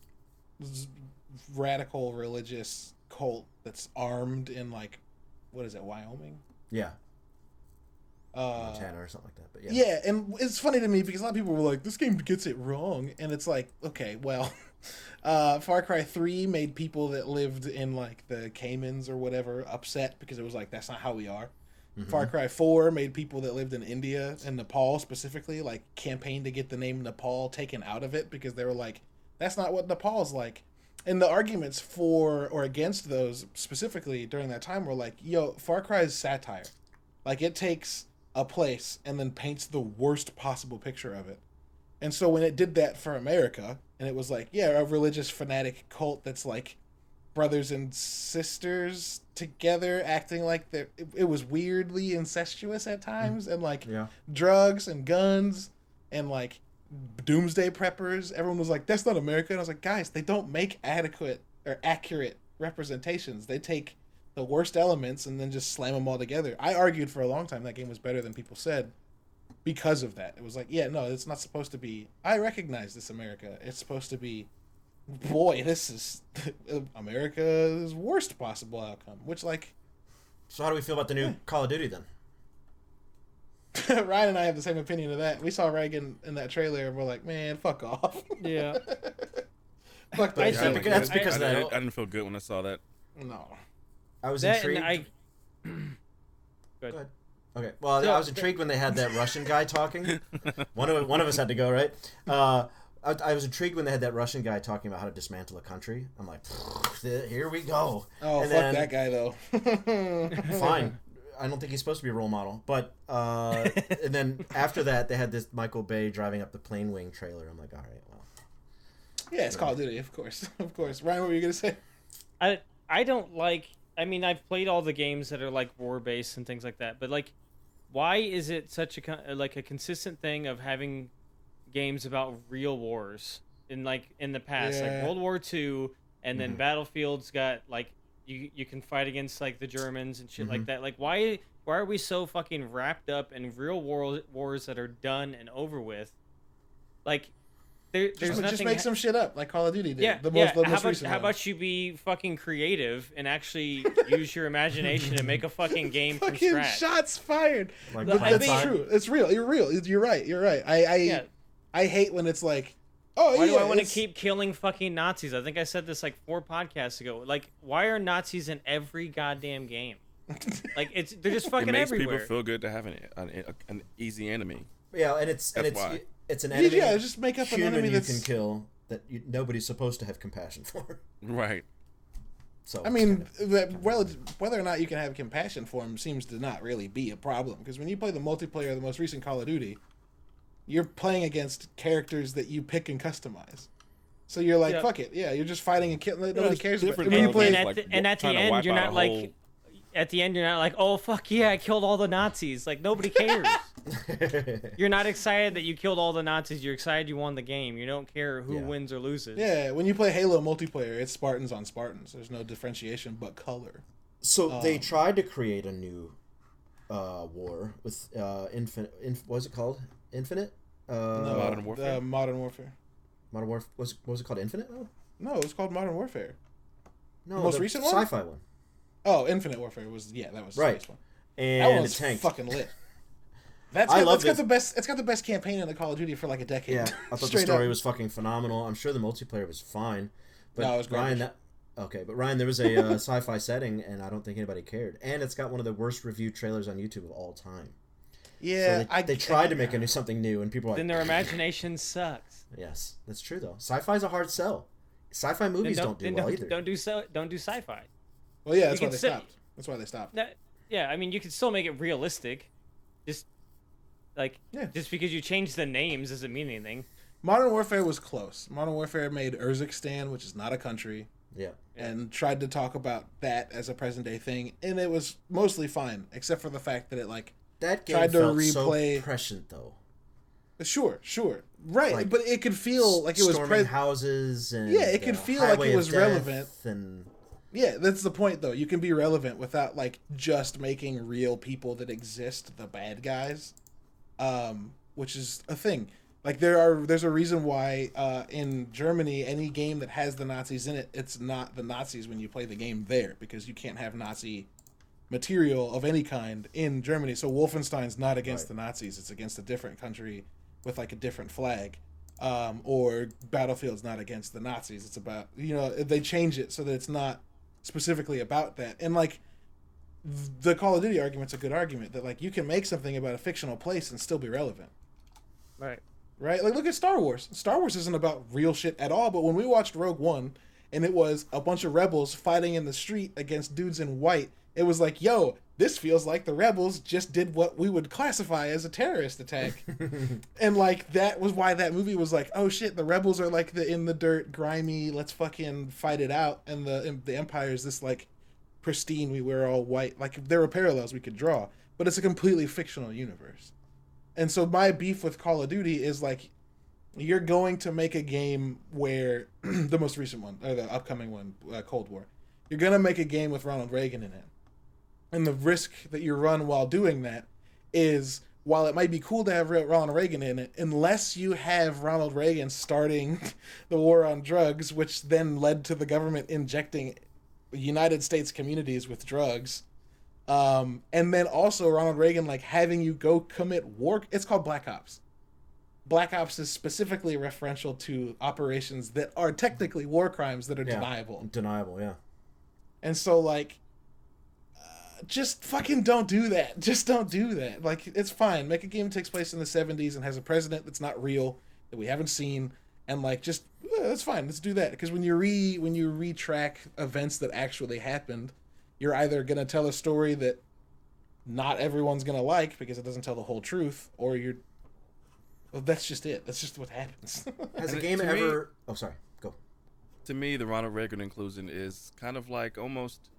radical religious cult that's armed in like, what is it, Wyoming? Yeah, Uh, Montana or something like that. But yeah, yeah, and it's funny to me because a lot of people were like, "This game gets it wrong," and it's like, okay, well, uh, Far Cry Three made people that lived in like the Caymans or whatever upset because it was like that's not how we are. Far mm-hmm. Cry Four made people that lived in India and Nepal specifically like campaign to get the name Nepal taken out of it because they were like, that's not what Nepal's like. And the arguments for or against those specifically during that time were like, yo, Far Cry is satire. Like it takes a place and then paints the worst possible picture of it. And so when it did that for America, and it was like, yeah, a religious fanatic cult that's like brothers and sisters together acting like they're it, it was weirdly incestuous at times and like yeah. drugs and guns and like doomsday preppers. Everyone was like that's not america. And i was like guys they don't make adequate or accurate representations. They take the worst elements and then just slam them all together. I argued for a long time that game was better than people said because of that. It was like yeah no it's not supposed to be i recognize this america. It's supposed to be boy this is america's worst possible outcome which like So how do we feel about the new Call of Duty then? Ryan and I have the same opinion of that. We saw Reagan in that trailer and we're like, man, fuck off. Yeah. fuck that think shit. that's because I, of that. I, I didn't feel good when I saw that. No. I was that intrigued. and I. Go Good. ahead. Okay. Well, So- I was intrigued when they had that Russian guy talking. one of one of us had to go, right? Uh, I, I was intrigued when they had that Russian guy talking about how to dismantle a country. I'm like, here we go. Oh, And fuck then- that guy though. Fine. I don't think he's supposed to be a role model. But uh, and then after that, they had this Michael Bay driving up the plane wing trailer. I'm like, all right, well, yeah, it's Call of Duty, of course, of course. Ryan, what were you gonna say? I I don't like. I mean, I've played all the games that are like war based and things like that, but like, why is it such a con- like a consistent thing of having games about real wars in like in the past, like World War II, and then Mhm. Battlefield's got like you you can fight against like the Germans and shit like Mhm. that. Like, why why are we so fucking wrapped up in real war wars that are done and over with? Like, there, Just, there's just nothing. make ha- some shit up like Call of Duty did. yeah, the most, yeah. the how most about recent how about you be fucking creative and actually use your imagination and make a fucking game from fucking scratch? shots fired? Like But I That's mean- true. It's real. You're real. You're right. You're right. I I, Yeah. I hate when it's like, oh Why yeah, do I want to keep killing fucking Nazis? I think I said this like four podcasts ago. Like, why are Nazis in every goddamn game? Like, it's they're just fucking It fucking makes everywhere. people feel good to have an, an, an easy enemy. Yeah, and it's and it's why. it's an enemy. yeah, just make up an human enemy you that's- can kill that you, nobody's supposed to have compassion for. Right. So I mean, that- well, whether or not you can have compassion for him seems to not really be a problem because when you play the multiplayer of the most recent Call of Duty, you're playing against characters that you pick and customize. So you're like, Yeah. fuck it, yeah, you're just fighting and killing. Nobody it's cares. About, different when you play, and at the, and at the end, you're not like. whole- At the end, you're not like, oh fuck yeah, I killed all the Nazis. Like nobody cares. you're not excited that you killed all the Nazis. You're excited you won the game. You don't care who Yeah. wins or loses. yeah, when you play Halo multiplayer, it's Spartans on Spartans. There's no differentiation but color. so they Um, tried to create a new uh, war with uh, infinite. Inf- what was it called? Infinite. Uh, No, Modern Warfare? uh, Modern Warfare. Modern Warfare. Was what was it called? Infinite? Oh, No, it's called Modern Warfare. no, most the recent one? Sci-fi one. Oh, Infinite Warfare was yeah, that was the Right. first one. And That it one's tanked. fucking lit. That's I got, love that's got the best. It's got the best campaign in the Call of Duty for like a decade. Yeah, I thought the story up. was fucking phenomenal. I'm sure the multiplayer was fine, but No, it was Ryan, garbage. that okay, but Ryan, there was a uh, sci-fi setting, and I don't think anybody cared. And it's got one of the worst reviewed trailers on YouTube of all time. Yeah, so they, I, they tried to make a new something new, and people are Then like, their imagination sucks. "Yes, that's true though. Sci-fi's a hard sell. Sci-fi Then movies don't, don't, do well don't, either. don't do so. Don't do sci-fi. Well, yeah, that's you why they say- stopped. That's why they stopped. That, yeah, I mean, you can still make it realistic. Just like Yeah. just because you change the names doesn't mean anything. Modern Warfare was close. Modern Warfare made Urzikstan, which is not a country, Yeah, and tried to talk about that as a present day thing, and it was mostly fine, except for the fact that it like, that game Tried to felt replay- so prescient though. sure, sure, right, Like, but it could feel like it was storming pre- houses and Yeah, it could uh, feel like it was relevant. and Yeah, that's the point though. You can be relevant without like just making real people that exist the bad guys. Um, which is a thing. Like there are there's a reason why uh, in Germany any game that has the Nazis in it, it's not the Nazis when you play the game there because you can't have Nazi material of any kind in Germany. So Wolfenstein's not against Right. the Nazis, it's against a different country with like a different flag. Um, or Battlefield's not against the Nazis. It's about you know they change it so that it's not specifically about that. And like the Call of Duty argument's a good argument that like you can make something about a fictional place and still be relevant. Right. Right? Like look at Star Wars. Star Wars isn't about real shit at all, but when we watched Rogue One and it was a bunch of rebels fighting in the street against dudes in white, it was like, yo, this feels like the rebels just did what we would classify as a terrorist attack. and like that was why that movie was like, oh shit, the rebels are like the in the dirt, grimy, let's fucking fight it out, and the the empire is this like pristine, we wear all white. Like there were parallels we could draw, but it's a completely fictional universe. And so my beef with Call of Duty is like, you're going to make a game where the most recent one or the upcoming one, uh, Cold War, you're gonna make a game with Ronald Reagan in it, and the risk that you run while doing that is while it might be cool to have Ronald Reagan in it, unless you have Ronald Reagan starting the war on drugs, which then led to the government injecting United States communities with drugs. Um, and then also Ronald Reagan like having you go commit war. It's called Black Ops. Black Ops is specifically referential to operations that are technically war crimes that are yeah, deniable. Deniable, yeah. And so like just fucking don't do that. Just don't do that. Like it's fine. Make a game that takes place in the 70s and has a president that's not real that we haven't seen and like just uh, that's fine. Let's do that because when you re when you retrack events that actually happened, you're either going to tell a story that not everyone's going to like because it doesn't tell the whole truth or you're well, that's just it. That's just what happens. Has a game to me- ever? Oh, sorry. Go. To me, the Ronald Reagan inclusion is kind of like almost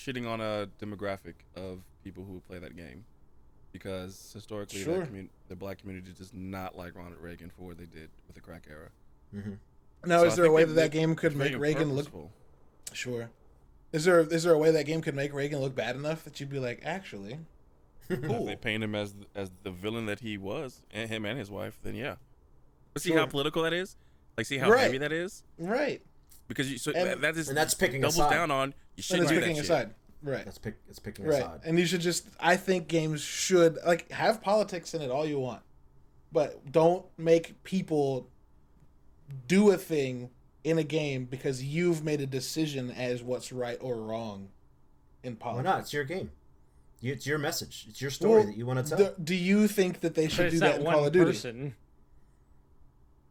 shitting on a demographic of people who play that game, because historically, Sure. that commu- the black community does not like Ronald Reagan for what they did with the crack era. Mm-hmm. now, So is there a way that that game could make Reagan look purposeful. Sure. Is there is there a way that game could make Reagan look bad enough that you'd be like, actually, If cool. they paint him as as the villain that he was, and him and his wife, then yeah. But see how political that is. Like, see how Right. heavy that is? Right. Because you so And- that is And that's picking a doubles side. down on you And shouldn't it's do picking that a shit. side. Right. That's pick. It's picking a Right. side. And you should just I think games should like have politics in it all you want. But don't make people do a thing in a game because you've made a decision as what's right or wrong in politics. Why politics. not? It's your game. It's your message. It's your story Well, that you want to tell. Do, do you think that they should it's do that that in one Call of Duty? person.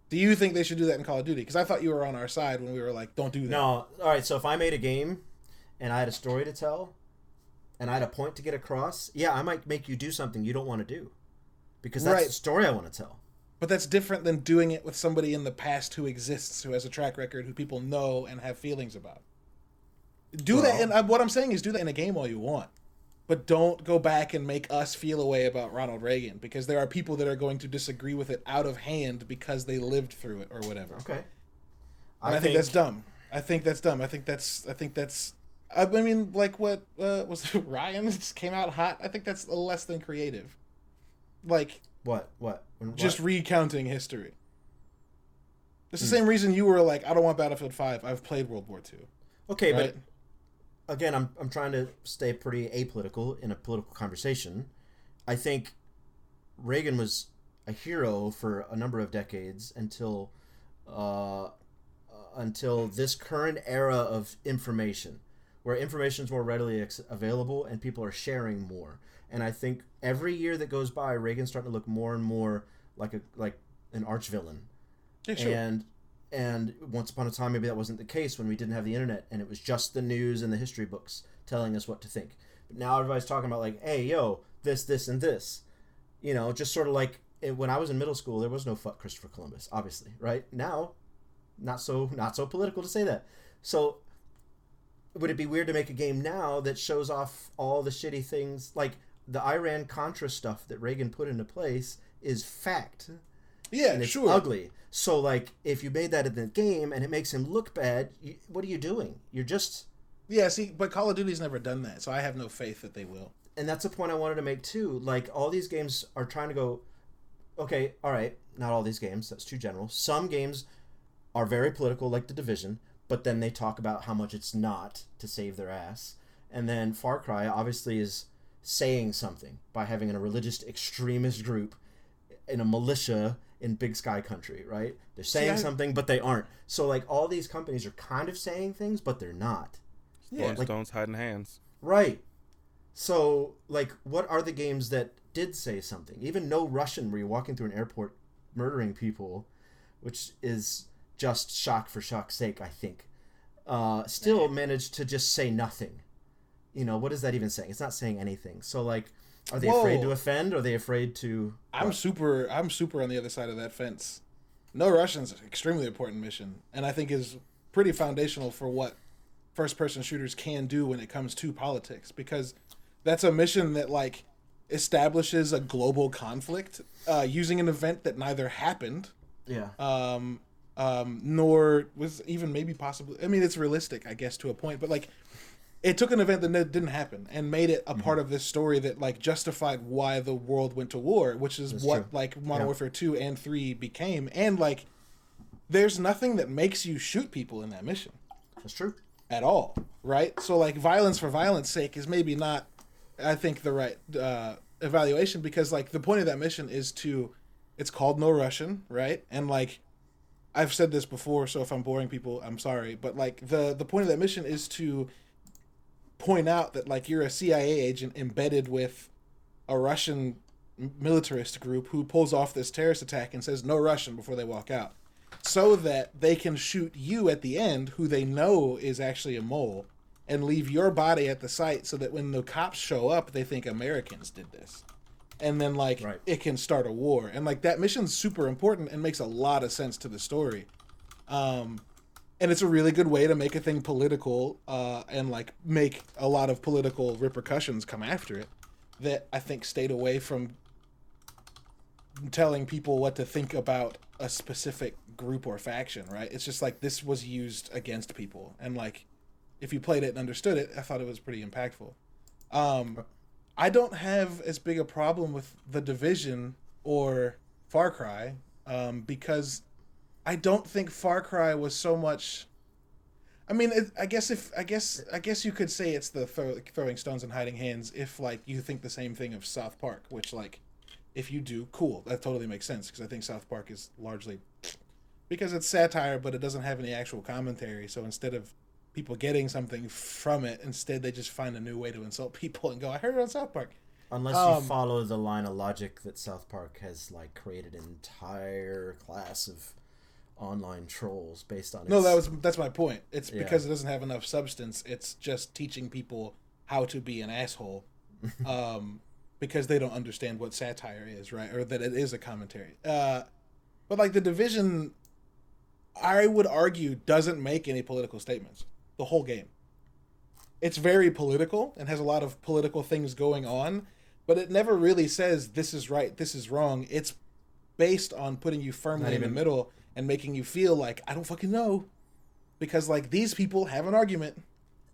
Do you think they should do that in Call of Duty? Because I thought you were on our side when we were like, "Don't do that." No. All right. So if I made a game, and I had a story to tell, and I had a point to get across, yeah, I might make you do something you don't want to do, because that's Right. the story I want to tell. But that's different than doing it with somebody in the past who exists, who has a track record, who people know and have feelings about. Do that, and uh, what I'm saying is, do that in a game all you want, but don't go back and make us feel a way about Ronald Reagan because there are people that are going to disagree with it out of hand because they lived through it or whatever. Okay. And I, think, that's dumb. I think that's dumb. I think that's. I think that's. I I mean, like what uh, was it, Ryan just came out hot. I think that's less than creative. Like What? What? When- just recounting history. It's the Hmm. same reason you were like, I don't want Battlefield Five. I've played World War Two. okay, Right? Again, I'm I'm trying to stay pretty apolitical in a political conversation. I think Reagan was a hero for a number of decades until uh, until this current era of information, where information is more readily ex- available and people are sharing more. And I think every year that goes by, Reagan's starting to look more and more like a like an arch villain. Yeah, sure. And and once upon a time, maybe that wasn't the case when we didn't have the internet and it was just the news and the history books telling us what to think. But now everybody's talking about like, hey, yo, this, this, and this. You know, just sort of like when I was in middle school, there was no fuck Christopher Columbus, obviously, right? Now, not so not so political to say that. So, would it be weird to make a game now that shows off all the shitty things like the Iran Contra stuff that Reagan put into place is fact yeah, and it's sure. ugly. So like, if you made that in the game and it makes him look bad, you, what are you doing? You're just, Yeah, see, but Call of Duty's never done that, so I have no faith that they will. and that's a point I wanted to make too. Like, all these games are trying to go, okay, all right, not all these games. That's too general. Some games are very political, like the Division, but then they talk about how much it's not to save their ass. And then Far Cry obviously is saying something by having a religious extremist group in a militia in big sky country, right? They're saying I- something, but they aren't. So like all these companies are kind of saying things, but they're not. Yeah, Like, stones hiding hands. Right. So like what are the games that did say something? Even No Russian where you're walking through an airport murdering people, which is just shock for shock's sake, I think. Uh, still managed to just say nothing. You know, what is that even saying? It's not saying anything. So like are they afraid to offend? Are they afraid to I'm super. I'm super on the other side of that fence. No Russians, extremely important mission, and I think is pretty foundational for what first-person shooters can do when it comes to politics, because that's a mission that like establishes a global conflict uh, using an event that neither happened Yeah. um, um, nor was even maybe possibly. I mean, it's realistic, I guess, to a point, but like, it took an event that didn't happen and made it a Mm-hmm. part of this story that like justified why the world went to war, which is That's what true. like Modern Yeah. Warfare Two and Three became, and like, there's nothing that makes you shoot people in that mission That's true. at all, right? So like violence for violence sake is maybe not, I think, the right uh, evaluation because like the point of that mission is to, it's called No Russian, right? And like, I've said this before, so if I'm boring people, I'm sorry, but like the the point of that mission is to point out that like you're a CIA agent embedded with a Russian militarist group who pulls off this terrorist attack and says no Russian before they walk out so that they can shoot you at the end, who they know is actually a mole, and leave your body at the site so that when the cops show up, they think Americans did this. And then, like, Right. it can start a war. And, like, that mission's super important and makes a lot of sense to the story. Um, and it's a really good way to make a thing political uh, and, like, make a lot of political repercussions come after it that I think stayed away from telling people what to think about a specific group or faction, right? It's just like this was used against people, and like if you played it and understood it, I thought it was pretty impactful. Um, I don't have as big a problem with the Division or Far Cry um, because I don't think Far Cry was so much. I mean, it, I guess if I guess I guess you could say it's the throw, throwing stones and hiding hands if like you think the same thing of South Park, which like if you do, cool, that totally makes sense because I think South Park is largely because it's satire, but it doesn't have any actual commentary. So instead of people getting something from it, instead they just find a new way to insult people and go, "I heard it on South Park." Unless Um, you follow the line of logic that South Park has like created an entire class of online trolls based on. No, that was that's my point. It's Yeah. because it doesn't have enough substance. It's just teaching people how to be an asshole, um, because they don't understand what satire is, right? Or that it is a commentary. Uh, but like the division, I would argue doesn't make any political statements. The whole game. It's very political and has a lot of political things going on, but it never really says this is right, this is wrong. It's based on putting you firmly Not in the middle and making you feel like I don't fucking know, because like these people have an argument,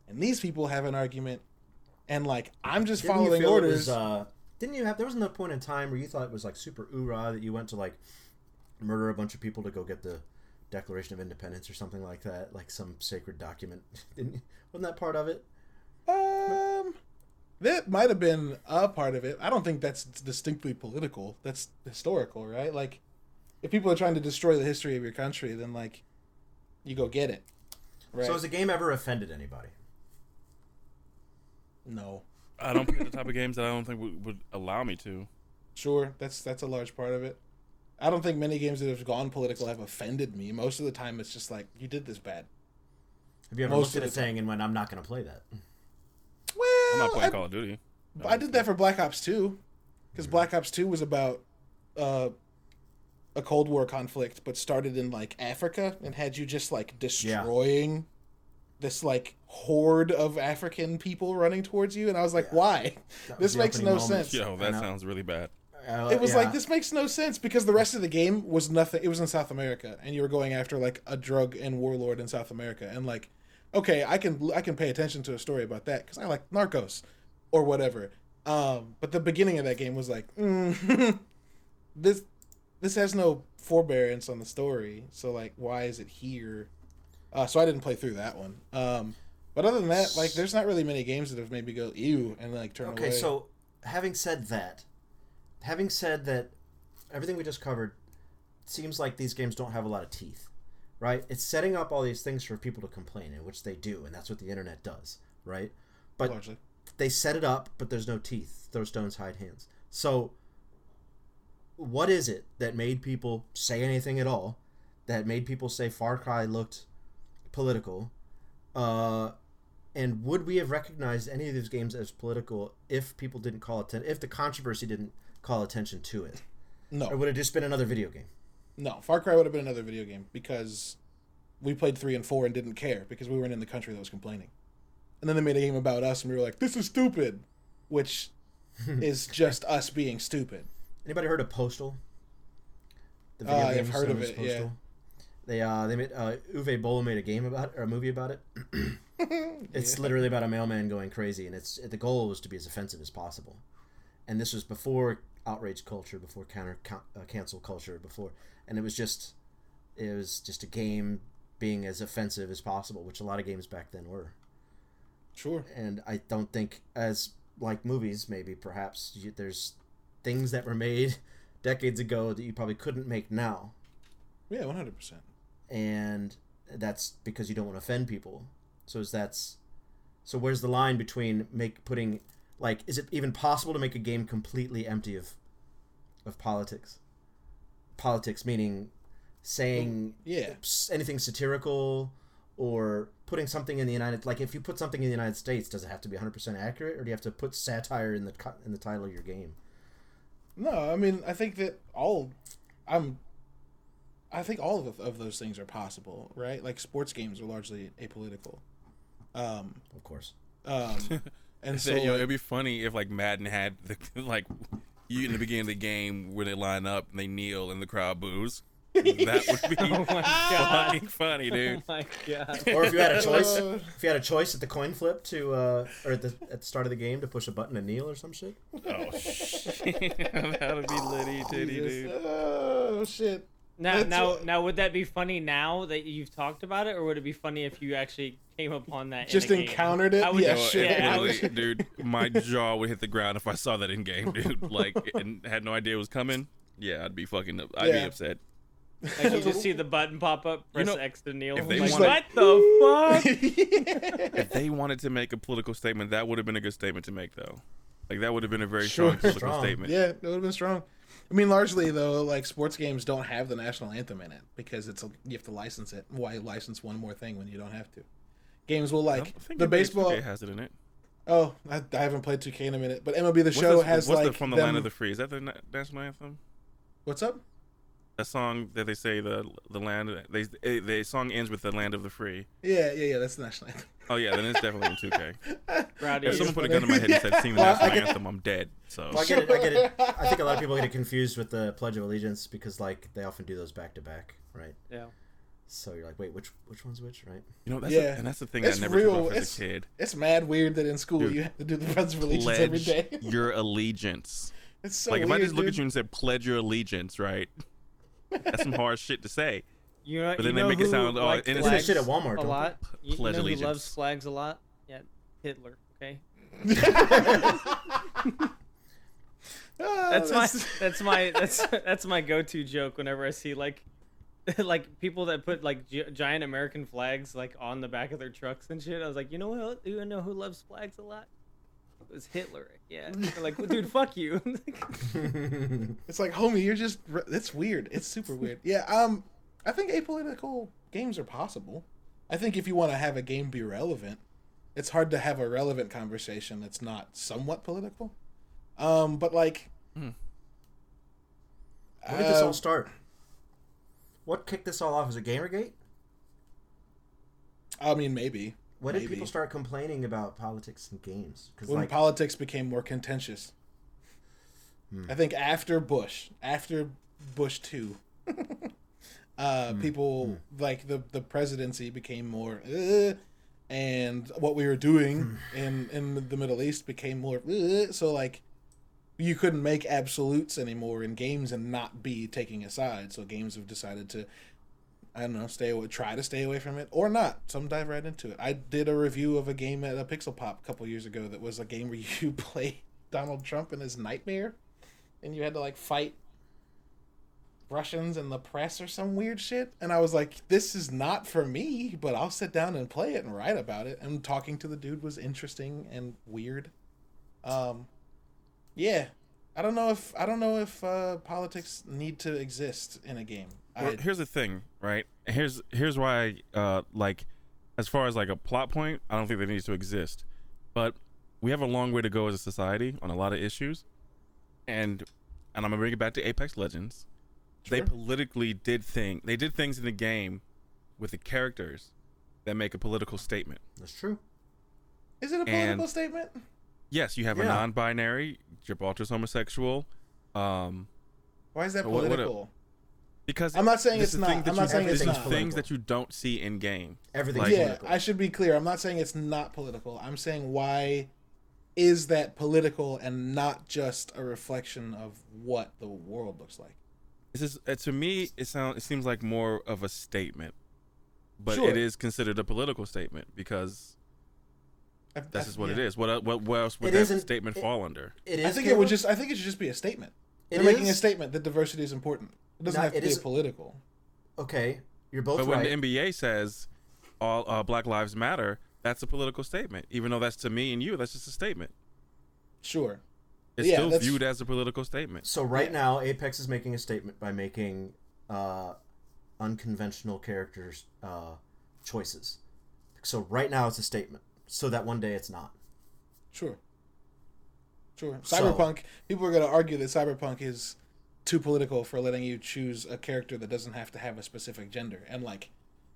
and these people have an argument, and like I'm just Didn't you following orders. was, uh, didn't you have? There was no point in time where you thought it was like super oorah that you went to like murder a bunch of people to go get the Declaration of Independence or something like that, like some sacred document. Didn't, wasn't that part of it? Um, that might have been a part of it. I don't think that's distinctly political. That's historical, right? Like, if people are trying to destroy the history of your country, then like, you go get it. Right? So has the game ever offended anybody? no. I don't play the type of games that I don't think would, would allow me to. Sure, that's that's a large part of it. I don't think many games that have gone political have offended me. Most of the time, it's just like you did this bad. Have you ever Most looked at of a the time. thing and went, "I'm not going to play that"? Well, I'm not playing I, Call of Duty. I did that for Black Ops Two, because Black Ops Two was about uh, a Cold War conflict, but started in like Africa and had you just like destroying this like horde of African people running towards you, and I was like, why? That This makes no moment. sense. Yo, that sounds really bad. Uh, It was yeah. like this makes no sense because the rest of the game was nothing. It was in South America, and you were going after like a drug and warlord in South America, and like, okay, I can I can pay attention to a story about that because I like Narcos or whatever. Um, but the beginning of that game was like, mm, this this has no forbearance on the story, so like, why is it here? Uh, so I didn't play through that one. Um, but other than that, like, there's not really many games that have made me go ew and like turn Okay, away. so having said that, having said that, everything we just covered seems like these games don't have a lot of teeth, right? It's setting up all these things for people to complain, in which they do, and that's what the internet does, right? But largely. they set it up, but there's no teeth. Throw stones, hide hands. So, what is it that made people say anything at all? That made people say Far Cry looked political? Uh, and would we have recognized any of these games as political if people didn't call attention, if the controversy didn't call attention to it, No, or would it just been another video game? No, Far Cry would have been another video game because we played three and four and didn't care because we weren't in the country that was complaining. And then they made a game about us and we were like, "This is stupid," which is just us being stupid. Anybody heard of Postal? The Uh, I've game heard of it, yeah. They uh they made uh Uwe Boll made a game about it or a movie about it. It's literally about a mailman going crazy, and it's the goal was to be as offensive as possible. And this was before outrage culture, before counter uh, cancel culture, before, and it was just it was just a game being as offensive as possible, which a lot of games back then were. Sure. And I don't think as like movies, maybe perhaps you, there's things that were made decades ago that you probably couldn't make now Yeah, one hundred percent. and that's because you don't want to offend people. So is that's so where's the line between make putting like is it even possible to make a game completely empty of of politics? Politics meaning saying Yeah. anything satirical or putting something in the United like if you put something in the United States does it have to be 100% accurate or do you have to put satire in the in the title of your game? No, I mean, I think that all I'm. I think all of, of those things are possible, right? Like sports games are largely apolitical. Um, Of course. um, and so So, yo, like, it'd be funny if like Madden had the like you in the beginning of the game where they line up and they kneel and the crowd boos. That would be Oh my fucking funny, Oh dude. my god. Or if you had a choice, if you had a choice at the coin flip to, uh, or at the at the start of the game to push a button and kneel or some shit. Oh shit, that would be litty oh, titty, Jesus. dude. Oh shit! Now, That's now, what- now, would that be funny now that you've talked about it, or would it be funny if you actually came upon that? in Just a game? encountered it? How would Yeah, you- Oh, sure. Yeah, how literally- dude, my jaw would hit the ground if I saw that in game, dude. Like, and had no idea it was coming. Yeah, I'd be fucking. I'd be upset. like you just see the button pop up, press know, X to kneel. if they like, wanted- what the fuck? If they wanted to make a political statement, that would have been a good statement to make, though. Like, that would have been a very Sure. strong Strong. statement. yeah, it would have been strong. I mean, largely though, like sports games don't have the national anthem in it because it's a, you have to license it. Why license one more thing when you don't have to? Games will I like think the baseball. 2K has it in it. Oh, I, I haven't played 2K in a minute, but MLB the What's Show the- has what's like the from the them- land of the free? Is that the na- national anthem? What's up? That song that they say the the land they eh, the song ends with the land of the free. Yeah, yeah, yeah. That's the national anthem. Oh yeah, then it's definitely in 2K. Rowdy, If someone put a gun in my head and said sing the Well, national get- anthem, I'm dead. So Well, I get it. I get it. I think a lot of people get it confused with the Pledge of Allegiance because like they often do those back to back, right? yeah. So you're like, wait, which which one's which, right? you know that's Yeah. a, and that's the thing It's I never real. took off as It's- a kid. It's mad weird that in school Dude. you have to do the Pledge of Allegiance every Pledge your allegiance. It's so like if I just look dude. at you and said pledge your allegiance, right? That's some hard shit to say. You know, But you then they know make it sound all liked innocent. They that shit at Walmart, a lot. You, you Pledge know who loves flags a lot? Yeah, Hitler. Okay, that's my that's my that's that's my go-to joke whenever I see like like people that put like gi- giant American flags like on the back of their trucks and shit. I was like, you know what? You know who loves flags a lot? It was Hitler. Yeah. They're like, well, dude, fuck you. It's like, homie, you're just. It's weird. It's super weird. Yeah. Um, I think apolitical games are possible. I think if you want to have a game be relevant, it's hard to have a relevant conversation that's not somewhat political. Um, but like, Hmm. When did this uh, all start? What kicked this all off? Was it Gamergate? I mean, maybe When did people start complaining about politics and games? Because when like, politics became more contentious. Hmm. I think after Bush, after Bush two, uh, Hmm. people like the the presidency became more, uh, and what we were doing Hmm. in in the Middle East became more. Uh, so like, you couldn't make absolutes anymore in games and not be taking a side. So games have decided to. I don't know, stay away, try to stay away from it, or not. Some dive right into it. I did a review of a game at a Pixel Pop a couple years ago that was a game where you play Donald Trump in his nightmare, and you had to like fight Russians in the press or some weird shit. And I was like, this is not for me, but I'll sit down and play it and write about it. And talking to the dude was interesting and weird. Um, yeah, I don't know if I don't know if uh, politics need to exist in a game. Well, I, here's the thing, right? Here's here's why, uh, like, as far as like a plot point, I don't think that needs to exist. But we have a long way to go as a society on a lot of issues, and and I'm gonna bring it back to Apex Legends. They politically did thing. They did things in the game with the characters that make a political statement. that's true. is it a political and- statement? Yes, you have a non-binary. Gibraltar's homosexual. Um, Why is that What- what- political? Because I'm not saying it's not. thing I'm not saying it's not. things that you don't see in game. Everything's Like- yeah, political. I should be clear. I'm not saying it's not political. I'm saying why is that political and not just a reflection of what the world looks like? This is uh, to me. It sounds. It seems like more of a statement, but Sure. it is considered a political statement because I, that's I- just what it yeah. is. What el- what, what else would It that isn't- statement it- fall under? it is. I think it would just. I think it should just be a statement. It They're making a statement that diversity is important. It doesn't No, have to it be is- political. okay. You're both But when the NBA says all uh, Black Lives Matter, that's a political statement. Even though that's to me and you, that's just a statement. Sure. It's Yeah, still that's- viewed as a political statement. So right Yeah. now, Apex is making a statement by making uh, unconventional characters uh, choices. So right now, it's a statement. So that one day it's not. Sure. Sure. So- Cyberpunk. people are going to argue that Cyberpunk is too political for letting you choose a character that doesn't have to have a specific gender. And like,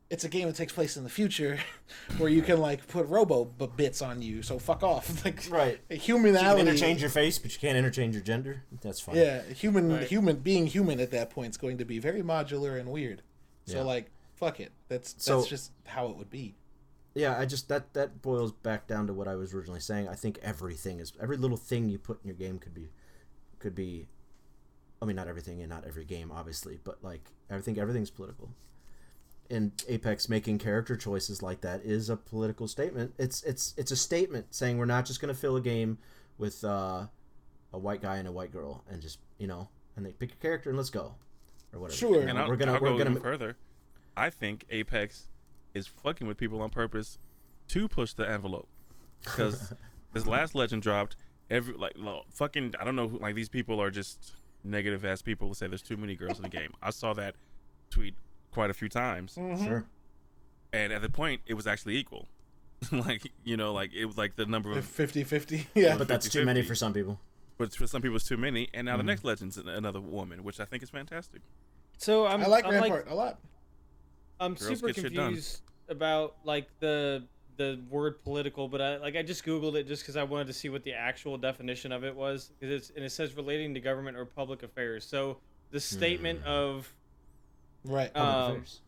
it's a game that takes place in the future, where you can like put robo b- bits on you. So fuck off. Like, Right. You can humanality. interchange your face, but you can't interchange your gender. That's fine. Yeah, human, Right. human being human at that point is going to be very modular and weird. So Yeah. like, fuck it. That's that's So- just how it would be. yeah i just that that boils back down to what i was originally saying i think everything is every little thing you put in your game could be could be I mean, not everything and not every game, obviously, but like I think everything's political. And Apex making character choices like that is a political statement. It's it's it's a statement saying we're not just going to fill a game with uh, a white guy and a white girl and just you know and they pick a character and let's go or whatever. Sure. And I'll, we're gonna I'll we're go gonna even further. I think Apex is fucking with people on purpose to push the envelope because this last legend dropped. Every like fucking I don't know who, like these people are just negative ass people who say there's too many girls in the game. I saw that tweet quite a few times, mm-hmm. sure. and at the point it was actually equal. like you know, like it was like the number of 50 50. Yeah. But that's too many 50-50. for some people. but for some people it's too many. And now the mm-hmm. next legend's an- another woman, which I think is fantastic. So I'm I like I'm Rampart a lot. I'm Girls super get shit done. confused about like the the word political, but I like I just googled it just because I wanted to see what the actual definition of it was. 'Cause it's and it says relating to government or public affairs. So the statement of Right. Public Um, affairs.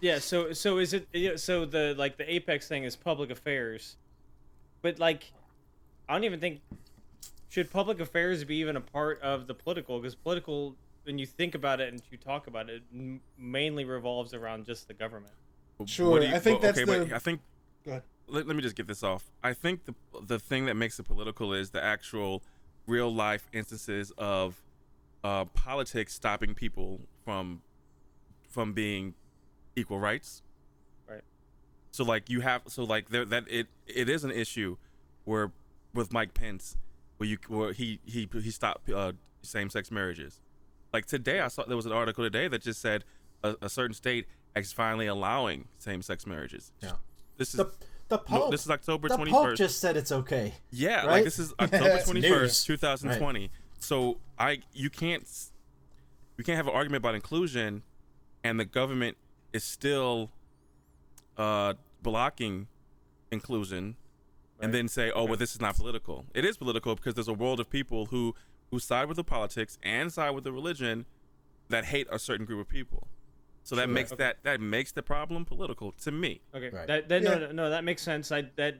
yeah, so so is it so the like the apex thing is public affairs, but like I don't even think should public affairs be even a part of the political because political when you think about it and you talk about it, m- mainly revolves around just the government. Sure, you- I think well, that's okay, but the- I think Go ahead. Let, let me just get this off. I think the the thing that makes it political is the actual real life instances of uh, politics stopping people from from being equal rights. Right. So like you have so like there that it it is an issue where with Mike Pence where you where he he he stopped uh, same sex marriages. Like today I saw there was an article today that just said a, a certain state is finally allowing same sex marriages. Yeah. This is The the Pope. this is October the 21st. Pope just said it's okay. Yeah, right? like this is October It's twenty news. first, two thousand twenty. So I you can't s- you can't have an argument about inclusion, and the government is still uh, blocking inclusion, and then say, oh, well, this is not political. It is political because there's a world of people who who side with the politics and side with the religion that hate a certain group of people. So that makes Okay. that that makes the problem political to me. Okay, Right. that, that Yeah. no, no no that makes sense. I that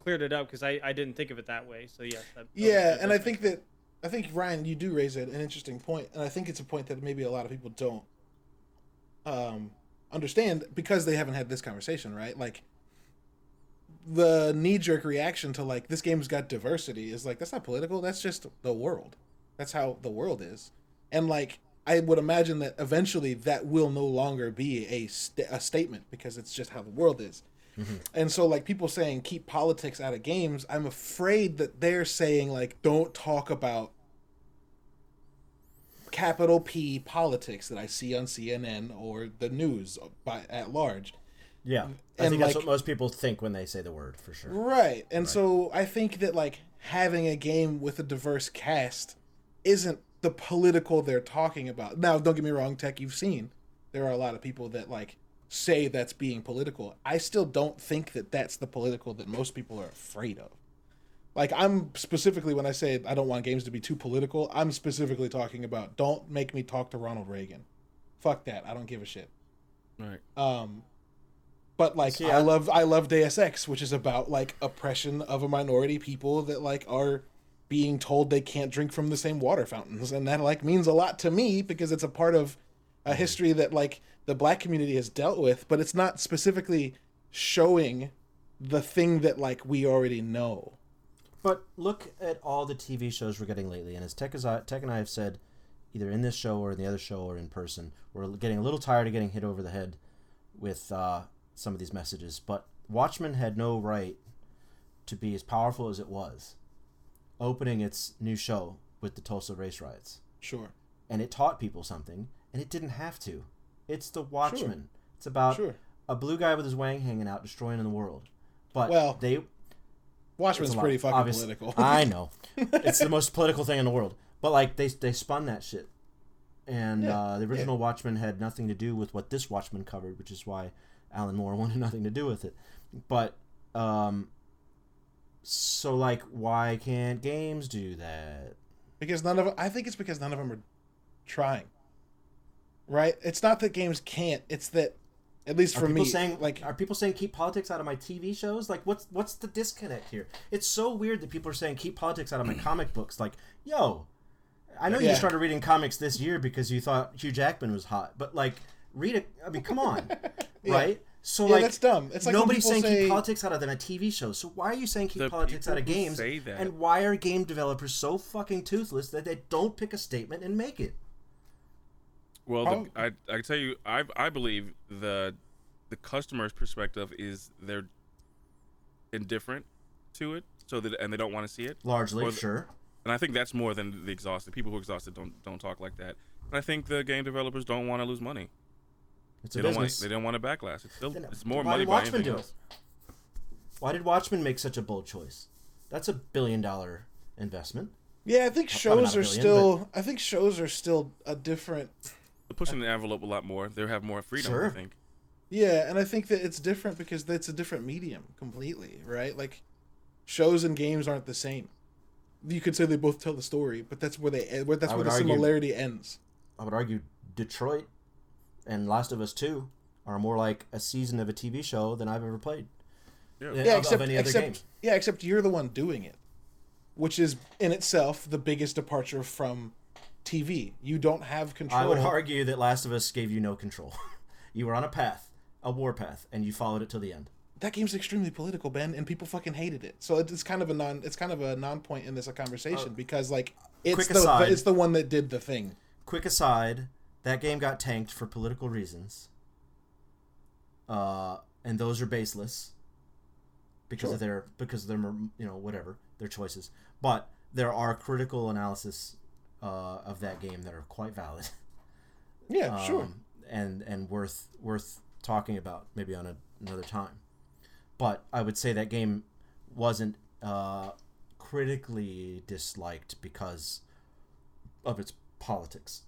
cleared it up because I I didn't think of it that way. So yes. That, Yeah, that and I does think that I think Ryan, you do raise an interesting point, and I think it's a point that maybe a lot of people don't um, understand because they haven't had this conversation, right? Like the knee jerk reaction to like this game's got diversity is like that's not political. That's just the world. That's how the world is, and like I would imagine that eventually that will no longer be a st- a statement because it's just how the world is. Mm-hmm. And so, like people saying, keep politics out of games. I'm afraid that they're saying, like, don't talk about capital P politics that I see on CNN or the news by at large. Yeah, I And, think that's what most people think when they say the word for sure. Right. And so I think that like having a game with a diverse cast isn't the political they're talking about. Now, don't get me wrong, Tech, you've seen there are a lot of people that like say that's being political. I still don't think that that's the political that most people are afraid of. Like I'm specifically when I say I don't want games to be too political, I'm specifically talking about don't make me talk to Ronald Reagan. Fuck that. I don't give a shit. Right. Um, but like See, I I- love I love Deus Ex, which is about like oppression of a minority people that like are being told they can't drink from the same water fountains, and that like means a lot to me because it's a part of a history that like the black community has dealt with, but it's not specifically showing the thing that like we already know. But look at all the TV shows we're getting lately, and as Tech, as I, Tech and I have said, either in this show or in the other show or in person, we're getting a little tired of getting hit over the head with uh, some of these messages. But Watchmen had no right to be as powerful as it was, opening its new show with the Tulsa race riots, Sure. and it taught people something, and it didn't have to. It's the Watchmen. It's about Sure. a blue guy with his wang hanging out, destroying the world. But Well, they Watchmen's pretty fucking Obvious- political. I know. it's the most political thing in the world. But like they they spun that shit. And Yeah, uh, the original Watchmen had nothing to do with what this Watchmen covered, which is why Alan Moore wanted nothing to do with it. But um so like why can't games do that? because none of them. I think it's because none of them are trying. Right? It's not that games can't. It's that at least Are for people me, saying like are people saying keep politics out of my TV shows? Like what's what's the disconnect here? It's so weird that people are saying keep politics out of my comic books. Like, yo, I know you Yeah. just started reading comics this year because you thought Hugh Jackman was hot, but like, read it. I mean, come on, right? So Yeah, like, that's dumb. It's like nobody's saying say- keep politics out of them at TV shows. So why are you saying keep The politics out of games? say that- And why are game developers so fucking toothless that they don't pick a statement and make it? Well, the, I I can tell you, I I believe the the customer's perspective is they're indifferent to it, so that and they don't want to see it. Largely, Or the- sure. And I think that's more than the exhausted. People who are exhausted don't don't talk like that. And I think the game developers don't want to lose money. It's a They don't want they don't want to backlash. It's still Then it's more why money did Watchmen anything do else. it? Why did Watchmen make such a bold choice? That's a billion dollar investment. Yeah, I think shows a are billion, still. I think shows are still a different. They're pushing the envelope a lot more. They have more freedom. I Sure. think. Yeah, and I think that it's different because it's a different medium completely, right? Like, shows and games aren't the same. You could say they both tell the story, but that's where they eh, where that's where the argue- similarity ends. I would argue Detroit and Last of Us Two are more like a season of a TV show than I've ever played. Yeah. Yeah, Yeah, of- of except any other except game. yeah, except you're the one doing it, which is in itself the biggest departure from TV. You don't have control. I would argue that Last of Us gave you no control. you were on a path, a war path, and you followed it till the end. that game's extremely political, Ben, and people fucking hated it. So it's kind of a non it's kind of a non point in this conversation uh, because like it's quick the aside. it's the one that did the thing. Quick aside, that game got tanked for political reasons. Uh, and those are baseless because of their because of their you know whatever their choices. But there are critical analysis uh, of that game that are quite valid. Yeah, sure. um, and and worth worth talking about maybe on a, another time. But I would say that game wasn't uh, critically disliked because of its politics,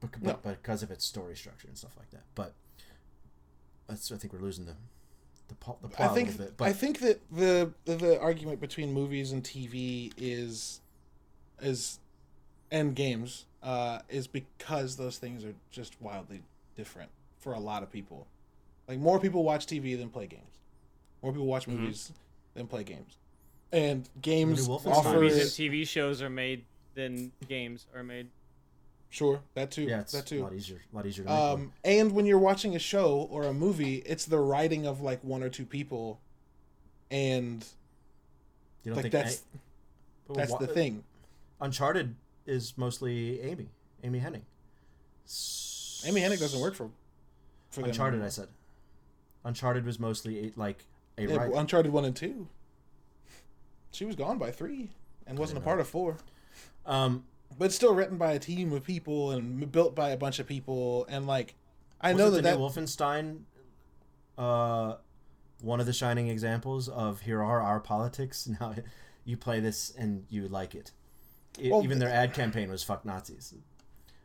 bec- No. but because of its story structure and stuff like that. But that's I think we're losing the the, po- the I plot a think little bit. But I think that the the argument between movies and TV is is and games uh, is because those things are just wildly different for a lot of people. Like more people watch TV than play games. More people watch Mm-hmm. movies than play games. And games Wolfenstein. offer Movies and TV shows are made than games are made. Sure that too. yeah, it's that a too. lot easier, a lot easier to make. Um, and when you're watching a show or a movie, it's the writing of like one or two people, and You don't like think that's any- But that's wha- the thing. Uncharted is mostly Amy, Amy Hennig. Amy Hennig doesn't work for for Uncharted. anymore. I said. Uncharted was mostly a, like a Yeah, writer. Uncharted one and two. She was gone by three and wasn't a part of four, Um, but still written by a team of people and built by a bunch of people. And like, I know wasn't that the that new Wolfenstein, uh, one of the shining examples of here are our politics. Now you play this and you like it. E- Well, Even their ad campaign was "fuck Nazis." But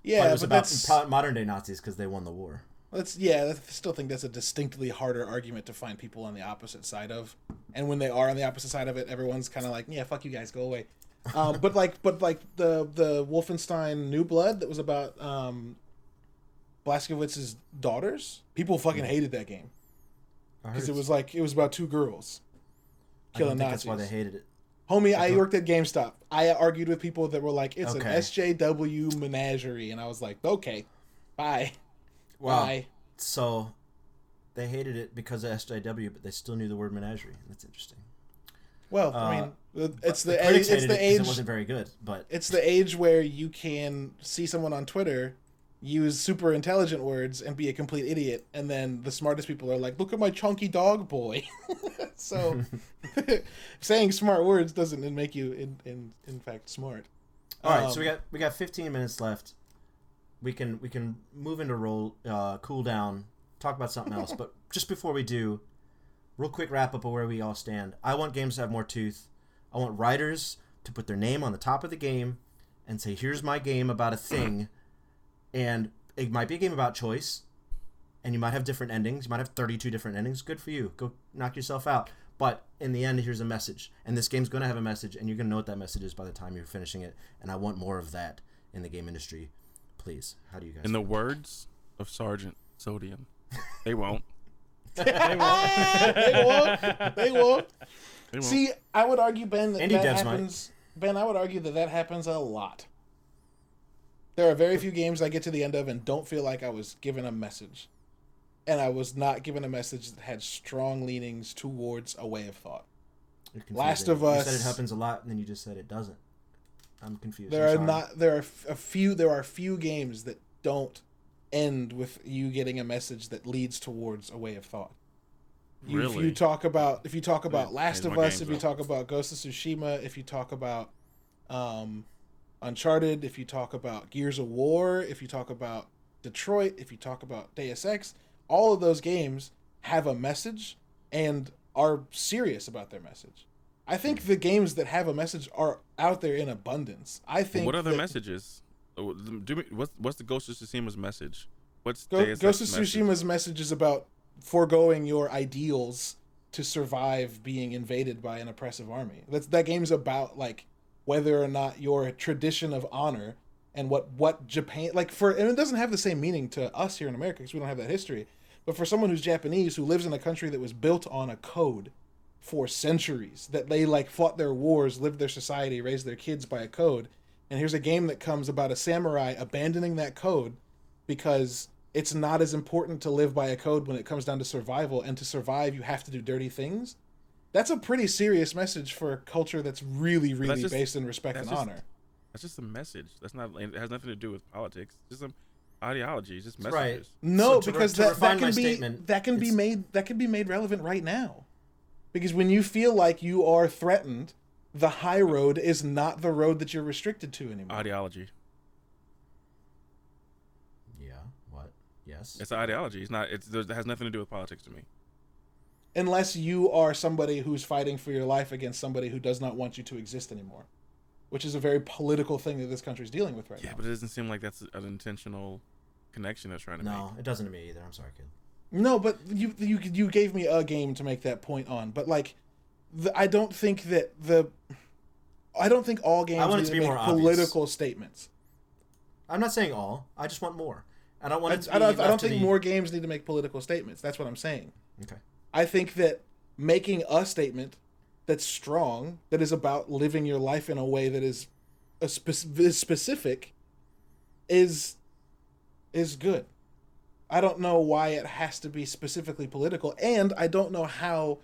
yeah, it was but about that's modern day Nazis because they won the war. That's yeah. I still think that's a distinctly harder argument to find people on the opposite side of, and when they are on the opposite side of it, everyone's kind of like, yeah, fuck you guys, go away. Um, but like, but like the the Wolfenstein New Blood that was about um, Blazkowicz's daughters, people fucking hated that game because it was like it was about two girls I killing think Nazis. that's why they hated it. Homie, I worked at GameStop. I argued with people that were like, it's Okay. an SJW menagerie, and I was like, okay, bye, Wow. bye. So they hated it because of SJW, but they still knew the word menagerie. That's interesting. Well, Uh, I mean, it's The the, age, it's the age it wasn't very good, but it's the age where you can see someone on Twitter use super intelligent words and be a complete idiot, and then the smartest people are like, "Look at my chunky dog boy." so, saying smart words doesn't make you, in in, in fact, smart. All right, Um, so we got we got 15 minutes left. We can we can move into roll uh, cool down, talk about something else. but just before we do, real quick wrap up of where we all stand. I want games to have more tooth. I want writers to put their name on the top of the game and say, "Here's my game about a thing," and it might be a game about choice, and you might have different endings. You might have 32 different endings. Good for you. Go knock yourself out. But in the end, here's a message, and this game's going to have a message, and you're going to know what that message is by the time you're finishing it. And I want more of that in the game industry, please. How do you guys? In the words of Sergeant Sodium, they won't. They won't. They won't. They won't. See, I would argue, Ben, that Indie that devs might. happens. Ben, I would argue that that happens a lot. There are very few games I get to the end of and don't feel like I was given a message. And I was not given a message that had strong leanings towards a way of thought. Last of You said it happens a lot, and then you just said it doesn't. I'm confused. There I'm are not there are a few there are few games that don't end with you getting a message that leads towards a way of thought. You, If you talk about if you talk about Change Last of Us, if you up. talk about Ghost of Tsushima, if you talk about um, Uncharted, if you talk about Gears of War, if you talk about Detroit, if you talk about Deus Ex, all of those games have a message and are serious about their message. I think the games that have a message are out there in abundance. I think what other that messages? Oh, Do me, what's what's the Ghost of Tsushima's message? What's Go- Ghost of Ex's message? Tsushima's message is about foregoing your ideals to survive being invaded by an oppressive army. That's that game's about like whether or not your tradition of honor and what what Japan like for and it doesn't have the same meaning to us here in America because we don't have that history. But for someone who's Japanese who lives in a country that was built on a code for centuries, that they like fought their wars, lived their society, raised their kids by a code, and here's a game that comes about a samurai abandoning that code because it's not as important to live by a code when it comes down to survival and to survive you have to do dirty things that's a pretty serious message for a culture that's really really just- based in respect and just- honor That's just a message. That's not. It has nothing to do with politics. It's just some ideology. It's just Right. messages. no So to re- because that, that can be that can be made that can be made relevant right now because when you feel like you are threatened the high road is not the road that you're restricted to anymore Ideology. Yeah. What? Yes. It's an ideology. It's not. It's it has nothing to do with politics to me. unless you are somebody who's fighting for your life against somebody who does not want you to exist anymore which is a very political thing that this country is dealing with right Yeah, now Yeah, but it doesn't seem like that's an intentional connection they're trying to make. no, it doesn't to me either. I'm sorry, kid. No, but you you you gave me a game to make that point on, but like, the, I don't think that the, I don't think all games I want it need to be make more obvious. political statements. I'm not saying all. I just want more. I don't want I, I don't. I don't think the- more games need to make political statements. That's what I'm saying. Okay. I think that making a statement that's strong, that is about living your life in a way that is a is specific, is is good. I don't know why it has to be specifically political, and I don't know how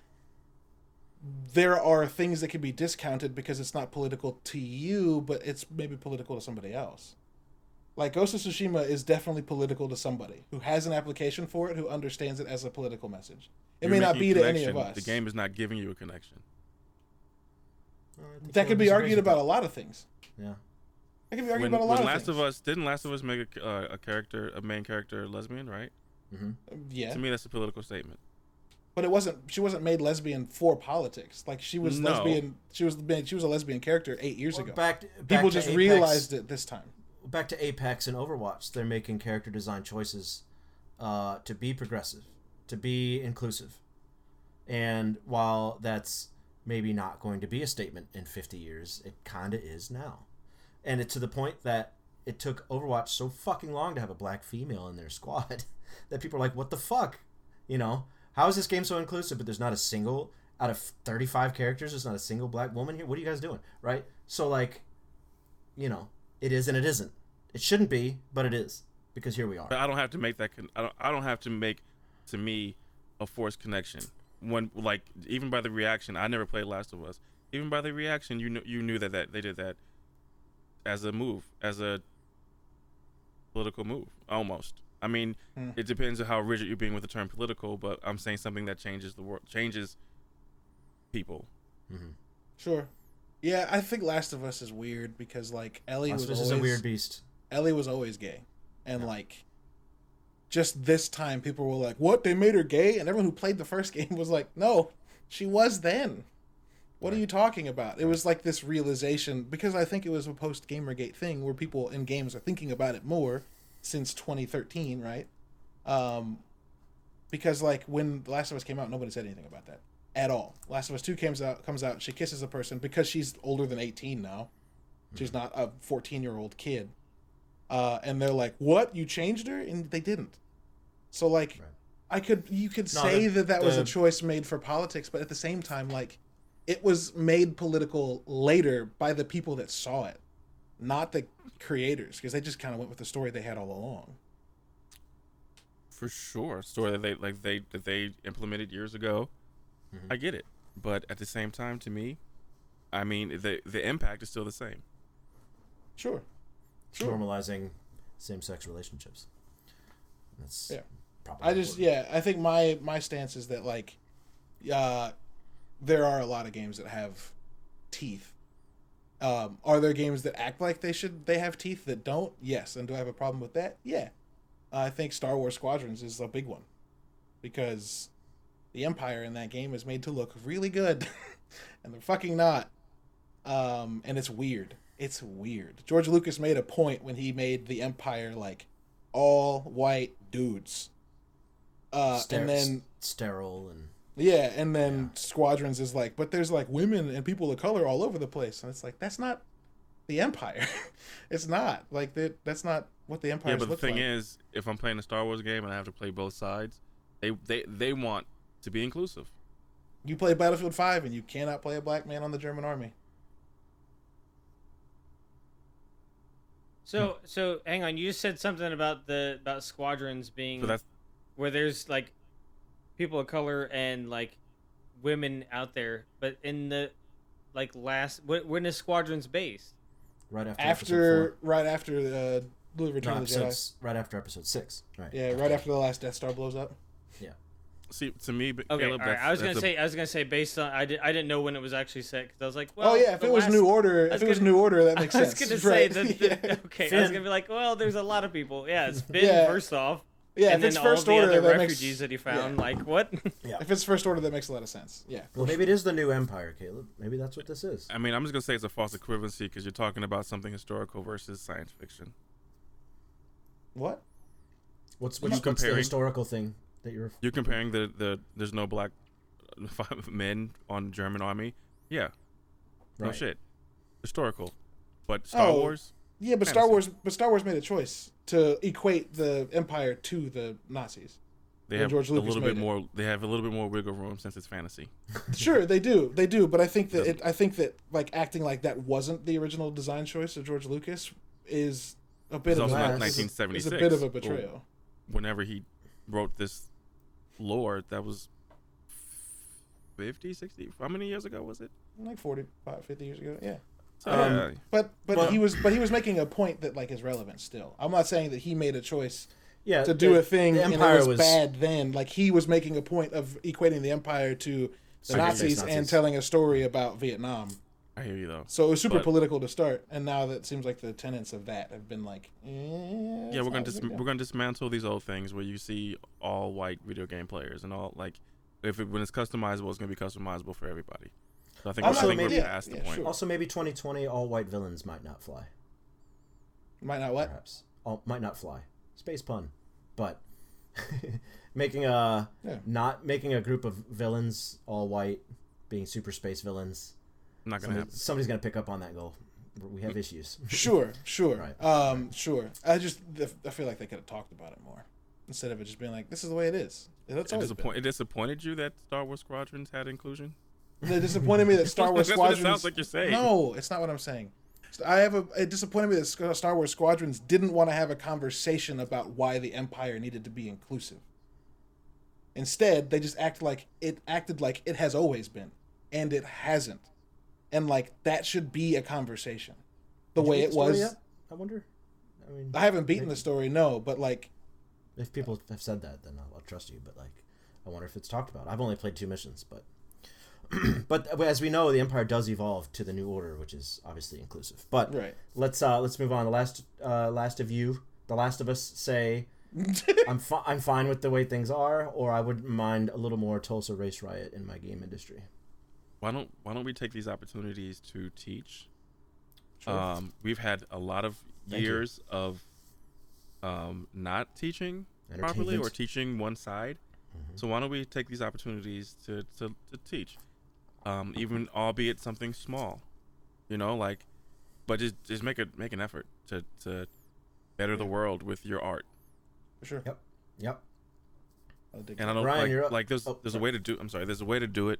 there are things that can be discounted because it's not political to you, but it's maybe political to somebody else. Like Ghost of Tsushima is definitely political to somebody who has an application for it, who understands it as a political message. It You're may not be to any of us. The game is not giving you a connection. Uh, that could be argued about a lot of things. Yeah. That could be argued When, about a lot when of Last things. of Us didn't Last of Us make a, uh, a character, a main character, lesbian, right? hmm yeah, To me, that's a political statement. But it wasn't. She wasn't made lesbian for politics. Like she was No. lesbian. She was made. she was a lesbian character eight years ago. Back, to- back People just Apex- realized it this time. Back to Apex and Overwatch, they're making character design choices uh, to be progressive, to be inclusive, and while that's maybe not going to be a statement in 50 years, it kind of is now, and it's to the point that it took Overwatch so fucking long to have a black female in their squad that people are like, "What the fuck?" You know, how is this game so inclusive? But there's not a single out of 35 characters. There's not a single black woman here. What are you guys doing, right? So like, you know, it is and it isn't. It shouldn't be, but it is because here we are. I don't have to make that. Con- I don't. I don't have to make, to me, a forced connection. When like even by the reaction, I never played Last of Us. Even by the reaction, you knew you knew that, that they did that as a move, as a political move, almost. I mean, Hmm. it depends on how rigid you're being with the term political, but I'm saying something that changes the world, changes people. Sure. Yeah, I think Last of Us is weird because like Ellie Last was always is a weird beast. Ellie was always gay, and like, just this time people were like, "What? They made her gay?" And everyone who played the first game was like, "No, she was then." What are you talking about? It was like this realization because I think it was a post Gamergate thing where people in games are thinking about it more since 2013, right? Um, because like when The Last of Us came out, nobody said anything about that at all. Last of Us Two comes out, comes out, she kisses a person because she's older than 18 now. She's not a 14 year old kid. Uh, and they're like, "What? You changed her?" And they didn't. So like, Right. I could you could No, say the- that that was a choice made for politics, but at the same time, like, it was made political later by the people that saw it. Not the creators, because they just kind of went with the story they had all along. for sure story that they like they that they implemented years ago. Mm-hmm. I get it, but at the same time, to me, I mean the the impact is still the same. Sure. Sure. Normalizing same-sex relationships. That's Yeah. probably I just important. yeah, I think my my stance is that like uh there are a lot of games that have teeth. Um are there games that act like they should they have teeth that don't? Yes. And do I have a problem with that? Yeah. I think Star Wars Squadrons is a big one. Because the Empire in that game is made to look really good. and they're fucking not. Um and it's weird. It's weird. George Lucas made a point when he made the Empire like all white dudes. Uh, Ster- and then sterile and yeah, and then Squadrons is like, but there's like women and people of color all over the place, and it's like that's not the Empire. it's not like that. That's not what the Empire. yeah, but the thing like. is, if I'm playing a Star Wars game and I have to play both sides, they they they want to be inclusive. you play Battlefield Five and you cannot play a black man on the German army. So so hang on, you just said something about the about squadrons being So where there's like people of color and like women out there, but in the like last wh- when is squadrons based? right after After episode right after the uh, Return. No, of the Jedi. right after episode six. Right. Yeah, right after the last Death Star blows up. Yeah. See to me. but Okay, Caleb, all right. that's, I was gonna a- say I was gonna say based on I, did, I didn't know when it was actually set because I was like, well, oh yeah, if it was last- New Order, I if was it was gonna- New Order, that makes sense. I was sense. gonna say Right. that. yeah. the- okay, I was gonna be like, well, there's a lot of people. Yeah, it's Finn Yeah. first off, yeah, and if it's First all the Order, other that refugees makes that he yeah. found. Like what? Yeah. If it's First Order, that makes a lot of sense. Yeah. Well, maybe it is the new empire, Caleb. Maybe that's what this is. I mean, I'm just gonna say it's a false equivalency because you're talking about something historical versus science fiction. What? What's What what's, you what's the historical thing that you're? You're comparing the the there's no black men on German army. Yeah, no shit, historical. But Star Oh. Wars, Yeah, but Star Wars, but Star Wars made a choice to equate the Empire to the Nazis. they have George a little bit it. more. They have a little bit more wiggle room since it's fantasy. Sure, they do, they do, but I think that it, I think that like acting like that wasn't the original design choice of George Lucas is a bit It's of also a, not a- 1976, is a bit of a betrayal. Whenever he wrote this lore, that was 50, 60. How many years ago was it? Like 45, 50 years ago, yeah. So, Um, yeah, But but Well- he was but he was making a point that like is relevant still. I'm not saying that he made a choice Yeah. to do the- a thing the and it was, was bad then. Like he was making a point of equating the Empire to the Second phase Nazis, and telling a story about Vietnam. I hear you though. So it was super But- political to start, and now that seems like the tenets of that have been like, eh, Yeah, we're gonna dis- we're gonna dismantle these old things where you see all white video game players and all like if it, when it's customizable, it's gonna be customizable for everybody. So I think, Also, I think maybe- we're yeah, the yeah, point. sure. Also, maybe 2020, all white villains might not fly. might not what. Perhaps all might not fly. Space pun, but making a Yeah. not making a group of villains all white, being super space villains. Not gonna Somebody, happen. somebody's gonna pick up on that goal. We have issues. Sure, sure, Right. um, sure. I just I feel like they could have talked about it more instead of it just being like, this is the way it is. That's It, disappoint, been. it disappointed you that Star Wars Squadrons had inclusion. It disappointed me that Star Wars That's what it Squadrons. sounds like you're saying. No, it's not what I'm saying. I have a. It disappointed me that Star Wars Squadrons didn't want to have a conversation about why the Empire needed to be inclusive. Instead, they just act like it acted like it has always been, and it hasn't, and like that should be a conversation. The Did way it story was. yet? I wonder. I mean, I haven't beaten the story, no, but like, if people have said that, then I'll, I'll trust you. But like, I wonder if it's talked about. I've only played two missions, but but as we know, the Empire does evolve to the New Order, which is obviously inclusive. But right. let's uh let's move on. The last uh last of you, the last of us say I'm fi- I'm fine with the way things are, or I wouldn't mind a little more Tulsa race riot in my game industry. Why don't Why don't we take these opportunities to teach? Sure. Um, we've had a lot of Thank you. years of um, not teaching properly or teaching one side. Mhm. So why don't we take these opportunities to to, to teach, um, even albeit something small, you know, like, but just just make a make an effort to to better the world with your art. For sure. Yep. Yep. I'll And I don't Ryan, like you're up. like there's Oh, there's a way to do. I'm sorry. There's a way to do it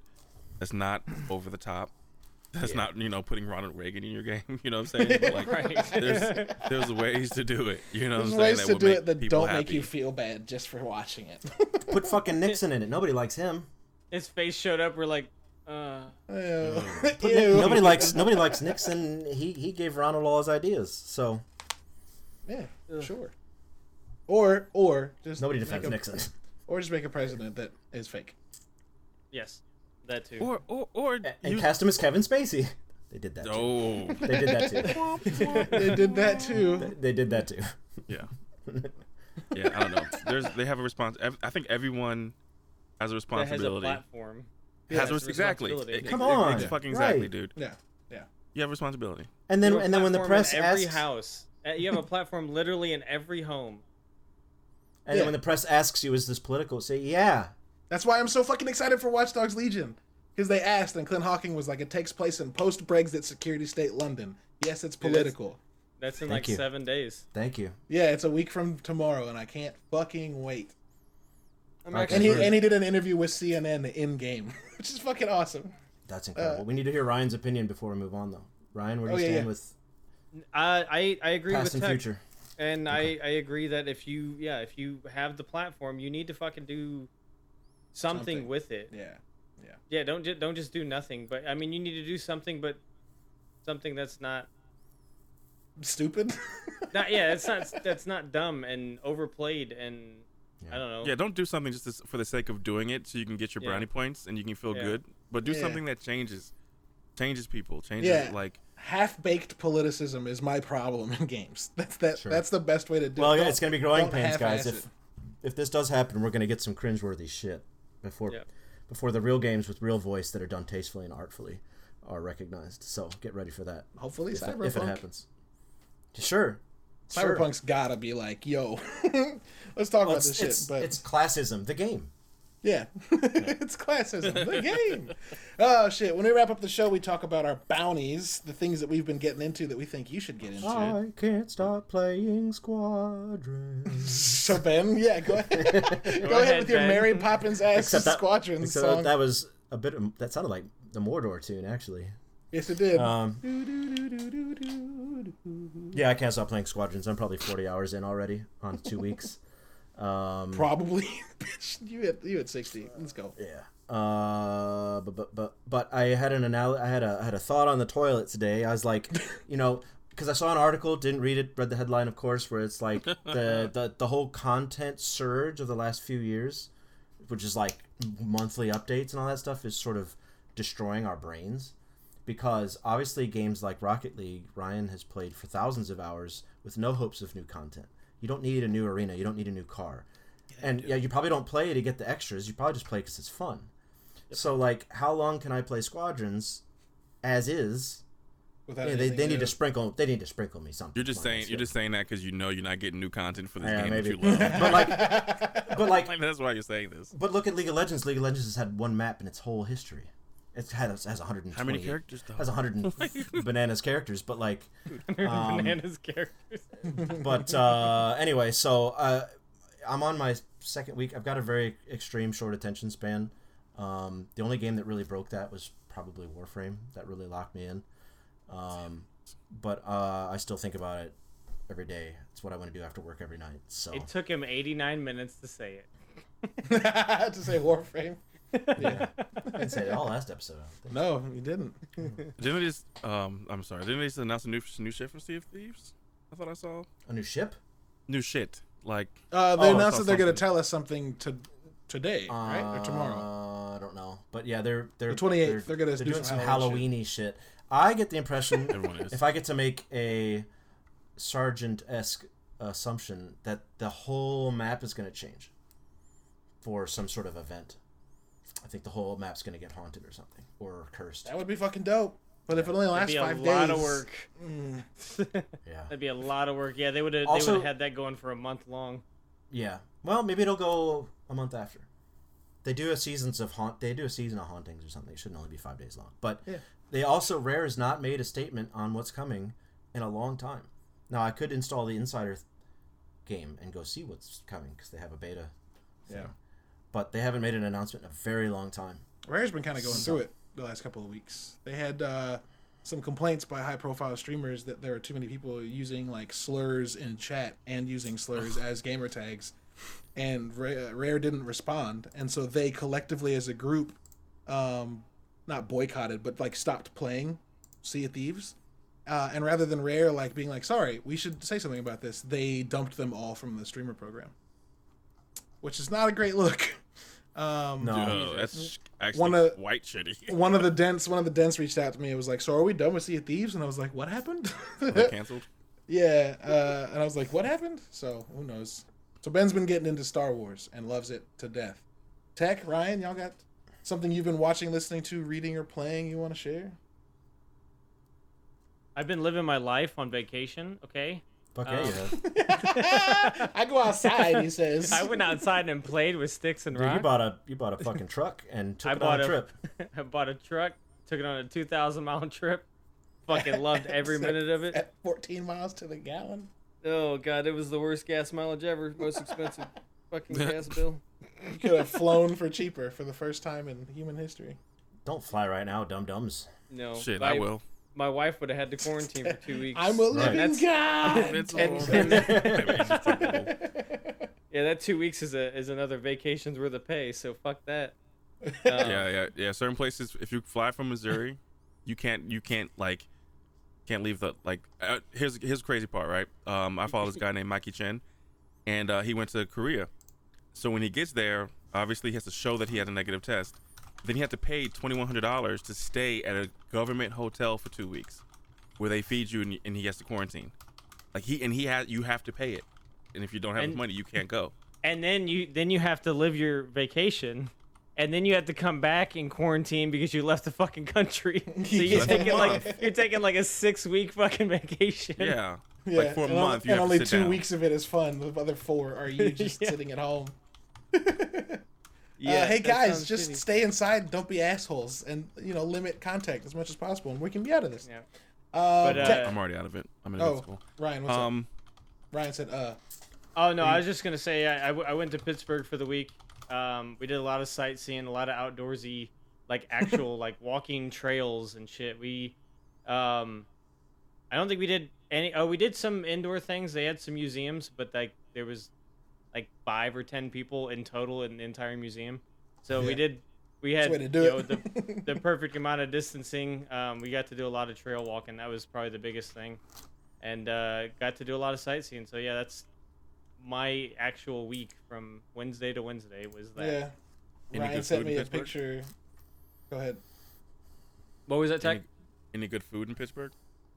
that's not over the top. That's Yeah. not you know putting Ronald Reagan in your game. You know what I'm saying? But, like, Right. there's there's ways to do it. You know There's what I'm ways that to would do it that don't make you feel bad just for watching it. Put fucking Nixon in it. Nobody likes him. His face showed up. We're like, uh, Ew. Ew. nobody likes nobody likes Nixon. He he gave Ronald all his ideas. So Yeah, Ugh. sure. Or or just nobody make defends a- Nixon. Or just make a president that is fake. yes, that too. Or or or And you- cast him as Kevin Spacey. They did that. Too. Oh They did that too. They did that too. They did that too. yeah, yeah. I don't know. There's they have a response. I think everyone has a that has a responsibility. platform. Has Has a- a exactly. responsibility. Come ex- on. ex- fucking exactly, Right. dude. Yeah, yeah. You have a responsibility. And then You have a and then when the platform in press every asks house, Uh, you have a platform literally in every home. and Yeah. then when the press asks you is this political, say yeah. That's why I'm so fucking excited for Watch Dogs Legion. Because they asked, and Clint Hocking was like, it takes place in post Brexit security state London. Yes, it's Dude, that's- political. That's in Thank like you. seven days. Thank you. Yeah, it's a week from tomorrow, and I can't fucking wait. I'm And he and he did an interview with CNN in game, which is fucking awesome. That's incredible. Uh, we need to hear Ryan's opinion before we move on though. Ryan, where do Oh, you yeah, stand yeah. with I I, I agree past with and Tech, future? and I I agree that if you yeah if you have the platform, you need to fucking do something, Something. with it. Yeah. Yeah, yeah. don't just don't just do nothing. But I mean, you need to do something, but something that's not Stupid. not yeah, it's not that's not dumb and overplayed and I don't know. Yeah, don't do something just as- for the sake of doing it, so you can get your Yeah. brownie points and you can feel Yeah. good. But do Yeah. something that changes, changes people, changes Yeah. like Half baked politicism is my problem in games. That's that. Sure. That's the best way to do. Well, it. Well, yeah, it's gonna be growing pains, guys. If it. if this does happen, we're gonna get some cringeworthy shit before Yeah. before the real games with real voice that are done tastefully and artfully are recognized. So get ready for that. hopefully If, cyberpunk. if it happens. Sure. Sure. Cyberpunk's gotta be like, yo, let's talk Well, about this shit. it's, but it's classism, the game. yeah, it's classism, the game. Oh shit! When we wrap up the show, we talk about our bounties, the things that we've been getting into that we think you should get into. I can't stop playing Squadron. So Ben, yeah, go ahead. go, ahead, ahead, with your Ben. Mary Poppins ass Except that, squadron song. that, that was a bit. Of, that sounded like the Mordor tune, actually. yes, it did. Um, yeah, I can't stop playing Squadrons. I'm probably 40 hours in already on two weeks. Um, Probably. You had you had sixty. Let's go. Yeah. Uh, but but but but I had an anal- I had a I had a thought on the toilet today. I was like, you know, because I saw an article, didn't read it, read the headline, of course, where it's like the the the whole content surge of the last few years, which is like monthly updates and all that stuff, is sort of destroying our brains. Because obviously, games like Rocket League, Ryan has played for thousands of hours with no hopes of new content. You don't need a new arena. You don't need a new car. and yeah, you probably don't play to get the extras. You probably just play because it's fun. So like, how long can I play Squadrons, as is? Without Yeah, they, they need to sprinkle. They need to sprinkle me something. you're just saying you're just saying that because you know you're not getting new content for this Yeah, game maybe. that you love. but like, but like, like that's why you're saying this. but look at League of Legends. League of Legends has had one map in its whole history. It has has 120. How many characters though? Has 100 bananas characters, but like, um, Bananas characters. but uh, anyway, so uh, I'm on my second week. I've got a very extreme short attention span. Um, the only game that really broke that was probably Warframe. That really locked me in. Um, but uh, I still think about it every day. It's what I want to do after work every night. So It took him 89 minutes to say it. to say Warframe. Yeah, I didn't say it all last episode. I don't think. No, you didn't. Didn't they just? Um, I'm sorry. Didn't they just announce a new new shit for Sea of Thieves? I thought I saw A new ship. new shit. Like Uh, they Oh, announced that they're going to tell us something to today, right, or tomorrow. Uh, I don't know, but yeah, they're they're The 28th, They're, they're gonna do doing some some Halloween Halloweeny shit. I get the impression everyone is. if I get to make a sergeant esque assumption that the whole map is going to change for some sort of event. I think the whole map's going to get haunted or something or cursed. That would be fucking dope. But if it only That'd lasts be a lot days, of work. Yeah, That'd be a lot of work. Yeah, they would have. They would have had that going for a month long. yeah. Well, maybe it'll go a month after. They do a seasons of haunt. They do a season of hauntings or something. It shouldn't only be five days long. But Yeah. they also Rare has not made a statement on what's coming in a long time. Now I could install the Insider th- game and go see what's coming because they have a beta. Yeah. But they haven't made an announcement in a very long time. Rare's been kind of going through it. the last couple of weeks. They had uh, some complaints by high profile streamers that there are too many people using like slurs in chat and using slurs as gamer tags, and Rare, Rare didn't respond, and so they collectively as a group, um, not boycotted but like stopped playing Sea of Thieves. Uh, and rather than Rare like being like, sorry, we should say something about this, they dumped them all from the streamer program, which is not a great look. Um, No. Oh, that's actually One of- white shitty. one of the dents, one of the dents reached out to me. It was like, "So are we done with Sea of Thieves?" And I was like, "What happened?" Canceled. yeah, uh, and I was like, "What happened?" So who knows? So Ben's been getting into Star Wars and loves it to death. Tech, Ryan, y'all got something you've been watching, listening to, reading, or playing you want to share? I've been living my life on vacation. Okay, Fuck yeah, you Um, have. I go outside, he says. I went outside and played with sticks and Dude, you bought a you bought a fucking truck and took I it bought on a a trip. I bought a truck, took it on a two thousand mile trip. Fucking loved every minute of it. At 14 miles to the gallon. Oh god, it was the worst gas mileage ever. Most expensive fucking gas bill. You could have flown for cheaper for the first time in human history. Don't fly right now, dum dums. No, Shit, my, I will. My wife would have had to quarantine for two weeks. I'm a Right. living That's- god. It's and- and- Maybe it's just like, yeah, that two weeks is a is another vacation's worth of pay. So fuck that. Um, yeah, yeah, yeah. Certain places, if you fly from Missouri, you can't, you can't like, can't leave the like. Uh, here's here's the crazy part, right? Um, I follow this guy named Mikey Chen, and uh, he went to Korea. So when he gets there, obviously he has to show that he had a negative test. Then he had to pay twenty one hundred dollars to stay at a government hotel for two weeks, where they feed you and, and he has to quarantine. Like he and he has, you have to pay it, and if you don't have And- the money, you can't go. and then you then you have to live your vacation and then you have to come back in quarantine because you left the fucking country so you're taking like you're taking like a six week fucking vacation Yeah, Yeah, like for a and, month, you and have only to sit two down. weeks of it is fun. The other four are you just Yeah. sitting at home. yeah uh, hey guys, just shitty. stay inside. Don't be assholes, and you know limit contact as much as possible, and we can be out of this. yeah Uh, But, Tech- uh, I'm already out of it. I'm in oh, school. Ryan, what's up? Um, Ryan said, "Uh, oh no i was just gonna say I, I, w- I went to pittsburgh for the week um we did a lot of sightseeing a lot of outdoorsy like actual like walking trails and shit we um i don't think we did any oh we did some indoor things they had some museums but like there was like five or ten people in total in the entire museum so Yeah. we did we had the way to do you know, the, the perfect amount of distancing um we got to do a lot of trail walking that was probably the biggest thing and uh got to do a lot of sightseeing so yeah that's my actual week from wednesday to wednesday was that yeah." Any Ryan sent me a picture. Go ahead. what was that tech any, any good food in Pittsburgh?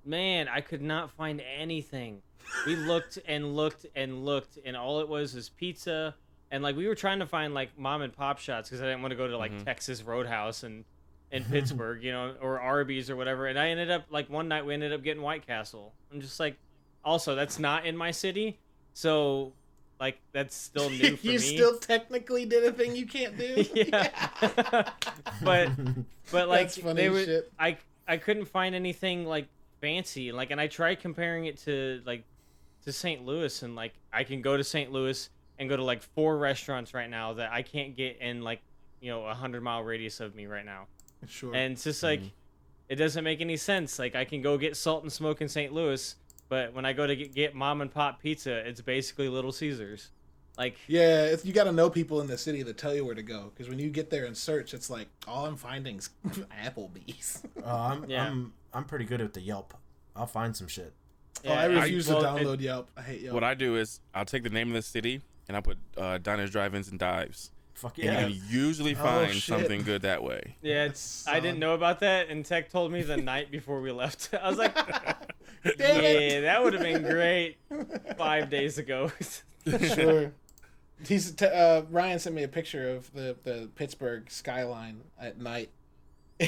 Man, I could not find anything. We looked and looked and looked, and all it was was pizza. And like we were trying to find like mom and pop shots because I didn't want to go to like Mhm. Texas Roadhouse and in Pittsburgh, you know, or Arby's or whatever. And I ended up like one night we ended up getting White Castle. I'm just like, also that's not in my city, so like that's still new for you me. still technically did a thing you can't do. yeah. but but like That's funny they were shit. I I couldn't find anything like fancy like and I tried comparing it to like to St. Louis and like I can go to St. Louis and go to like four restaurants right now that I can't get in like you know a hundred mile radius of me right now sure. and it's just like it doesn't make any sense like I can go get salt and smoke in St. Louis but when I go to get, get mom and pop pizza it's basically Little Caesars like Yeah, it's, you got to know people in the city that tell you where to go. Because when you get there and search, it's like all I'm finding's Applebee's. Uh, I'm, Yeah. I'm I'm pretty good at the Yelp. I'll find some shit. oh, I refuse well, to it- download Yelp. I hate Yelp. What I do is I'll take the name of the city and I'll put uh, diners, drive-ins, and dives. Fuck And yeah. you can usually Oh, find shit. something good that way. Yeah, it's, I didn't know about that, and Tech told me the night before we left. I was like, Damn "Yeah, it. that would have been great five days ago." sure. He's t- uh, Ryan sent me a picture of the, the Pittsburgh skyline at night.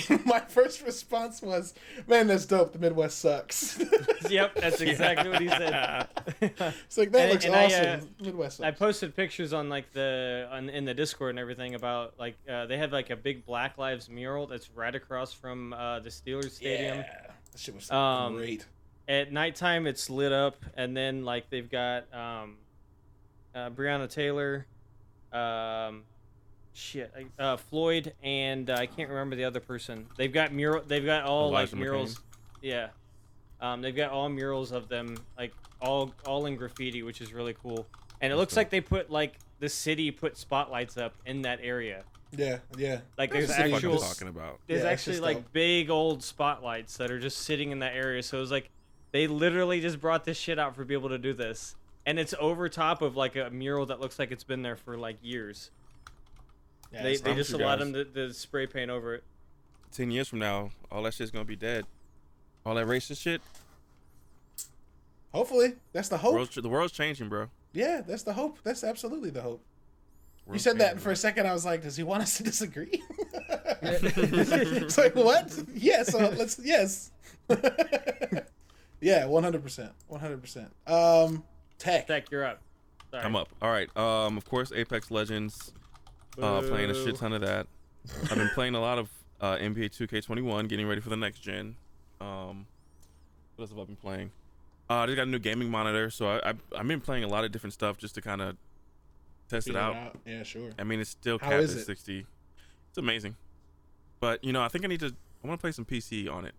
And my first response was, "Man, that's dope. The Midwest sucks." yep, that's exactly what he said. it's like that And- looks and I, awesome. uh, Midwest I posted pictures on like the on, in the Discord and everything about like uh, they have like a big Black Lives mural that's right across from uh, the Steelers stadium. Yeah, that shit was Um, great. At nighttime, it's lit up, and then like they've got um, uh, Breonna Taylor, um, shit, uh, Floyd and uh, I can't remember the other person. They've got mural. They've got all Elijah like murals. Yeah, um, they've got all murals of them, like all all in graffiti, which is really cool. And it looks like they put like the city put spotlights up in that area. Yeah, yeah. Like That's there's the What I'm actual talking about. there's Yeah, actually like dope. big old spotlights that are just sitting in that area. So it was like they literally just brought this shit out for people to do this, and it's over top of like a mural that looks like it's been there for like years. Yeah they they just allowed them to, to spray paint over it. Ten years from now, all that shit's gonna be dead. All that racist shit. Hopefully, that's the hope. World's, the world's changing, bro. Yeah, that's the hope. That's absolutely the hope. You said that changing, for a second. I was like, does he want us to disagree? it's like what? Yeah. So let's yes. yeah, one hundred percent, one hundred percent. Um, tech. Tech, you're up. Sorry. I'm up. All right. Um, of course, Apex Legends. Uh, playing a shit ton of that. I've been playing a lot of uh, NBA 2K21, getting ready for the next gen. Um, what else have I been playing? Uh, I just got a new gaming monitor, so I, I I've been playing a lot of different stuff just to kind of test it Feel out. Yeah, sure. I mean, it's still How capped at it? 60. It's amazing, but you know, I think I need to. I want to play some PC on it.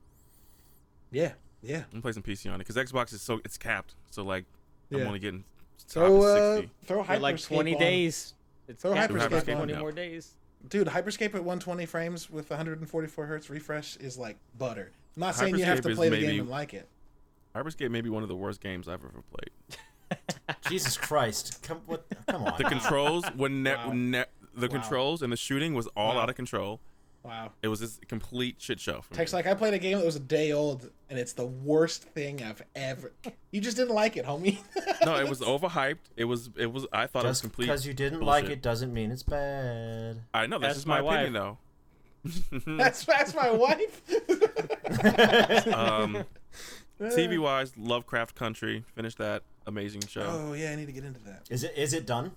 Yeah, yeah. I'm gonna play some PC on it because Xbox is so it's capped. So like, I'm only getting top Throw of uh, 60. throw For like 20 on. days. It's Throw capped Hyperscape on. 20 more days. Dude, Hyperscape at 120 frames with 144 hertz refresh is like butter. I'm not saying you have Hyperscape to is play the maybe- game and like it. Hyperscape may be one of the worst games I've ever played. Jesus Christ! Come, what, come on. The controls when ne- Wow. ne- the Wow. controls and the shooting was all Wow. out of control. Wow. It was just a complete shit show. For me. Text like I played a game that was a day old and it's the worst thing I've ever. You just didn't like it, homie. no, it was overhyped. It was it was. I thought it was complete. because you didn't like it doesn't mean it's bad. I know that's, That's just my, my opinion though. that's that's my wife. um, TV wise, Lovecraft Country finished that amazing show. Oh yeah, I need to get into that. Is it? Is it done?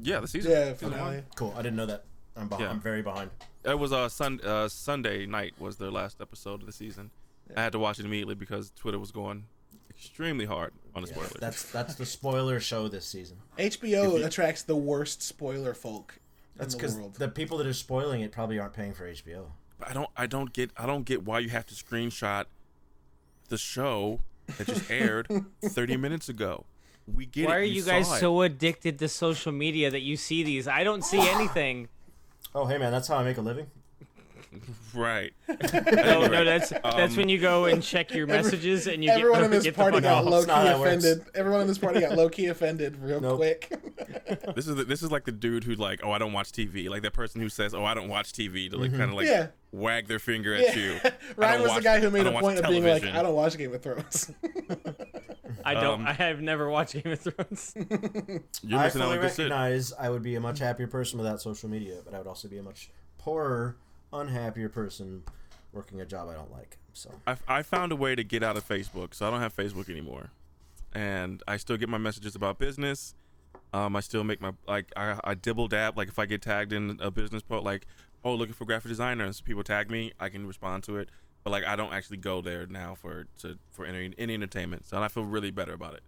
Yeah, the season. Yeah, season one. finale. Cool. I didn't know that. I'm behind. Yeah. I'm very behind. It was uh, sun- uh, Sunday night was their last episode of the season. I had to watch it immediately because Twitter was going extremely hard on the Yeah, spoilers. that's that's the spoiler show this season. HBO you- attracts the worst spoiler folk That's in the because the people that are spoiling it probably aren't paying for HBO. I don't I don't get I don't get why you have to screenshot the show that just aired 30 minutes ago. We get Why it. are you guys so addicted to social media that you see these? I don't see anything. Oh, hey man, that's how I make a living. Right? No, no, that's that's Um, when you go and check your messages and you get, Everyone in this get party got out. Low key how it works. offended. Everyone in this party got low key offended real Nope. quick. This is the, this is like the dude who's like, "Oh, I don't watch TV." Like that person who says, "Oh, I don't watch TV." To like kind of like Yeah. wag their finger at you. Yeah. Ryan don't was watch- the guy who I made a don't watch point of being like, television. "I don't watch Game of Thrones." I don't. Um, I have never watched Game of Thrones. You're I missing out fully on good shit. recognize I would be a much happier person without social media, but I would also be a much poorer, unhappier person working a job I don't like. So I, I found a way to get out of Facebook, so I don't have Facebook anymore, and I still get my messages about business. Um, I still make my like I, I dibble dab like if I get tagged in a business post like oh looking for graphic designers people tag me I can respond to it but like I don't actually go there now for to for any, any entertainment so I feel really better about it.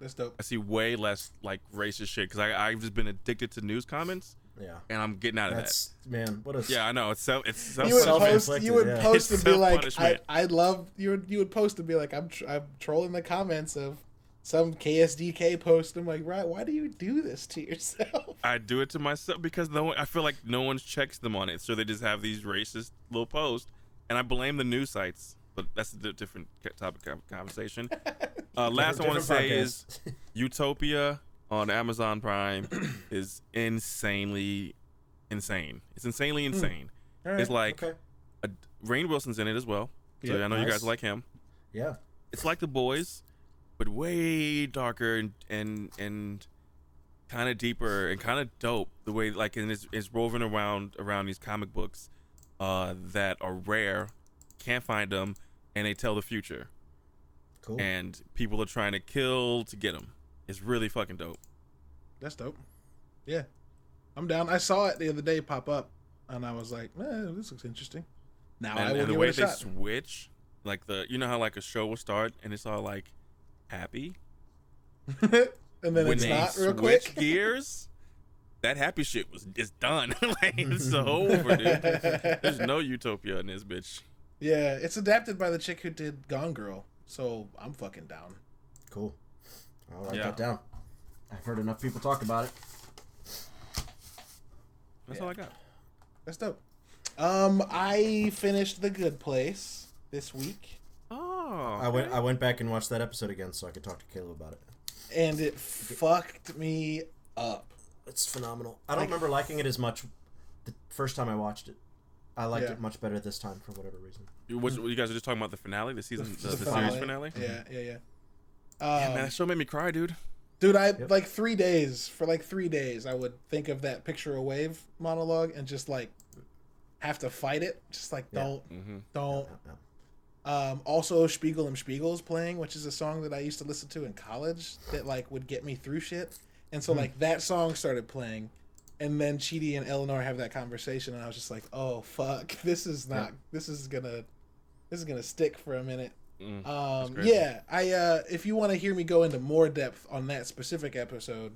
That's dope. I see way less like racist shit because I I've just been addicted to news comments yeah, and I'm getting out of that's man. What a. Yeah, I know it's so it's self You would post. You would yeah. post It's and be like, "I. I love." You would you would post and be like, "I'm tr- I'm trolling the comments of some KSDK post." I'm like, right? Why do you do this to yourself? I do it to myself because no one, I feel like no one checks them on it, so they just have these racist little posts, and I blame the news sites. But that's a different ca- topic of conversation. Uh, last I want to Different say is. Utopia on Amazon Prime is insanely insane. It's insanely insane. All It's like okay. a, Rainn Wilson's in it as well, so Yeah, I know you guys like him. Yeah, It's like The Boys, but way darker and and and kind of deeper and kind of dope. The way like and it's, it's roving around around these comic books uh, that are rare, can't find them, and they tell the future. cool. And people are trying to kill to get them. It's really fucking dope. That's dope. Yeah, I'm down. I saw it the other day pop up, and I was like, eh, "This looks interesting." Now I And, will and the give way it a they shot. switch, like the you know how like a show will start and it's all like happy and then when it's they not real switch quick. gears. that happy shit was it's done. like it's so over, dude. There's no utopia in this bitch. Yeah, it's adapted by the chick who did Gone Girl, so I'm fucking down. Cool. I'll write Yeah. that down. I've heard enough people talk about it. That's all I got. That's dope. Um, I finished The Good Place this week, Oh, I went I went back and watched that episode again so I could talk to Caleb about it. and it fucked me up. It's phenomenal. I don't remember liking it as much the first time I watched it. I liked Yeah. it much better this time for whatever reason. You, what, you guys are just talking about the finale, the season, the, the, series finale. finale. Yeah, yeah, yeah. Yeah, Um, man, that show made me cry, dude. Dude, I Yep. like three days for like three days. I would think of that picture a wave monologue and just like have to fight it. Just like don't, hmm don't. Yeah, yeah. Um, also, Spiegel im Spiegel is playing, which is a song that I used to listen to in college that like would get me through shit. And so like that song started playing, and then Chidi and Eleanor have that conversation, and I was just like, oh fuck, this is not, this is gonna, this is gonna stick for a minute. Mm. Um, yeah, I uh, if you want to hear me go into more depth on that specific episode,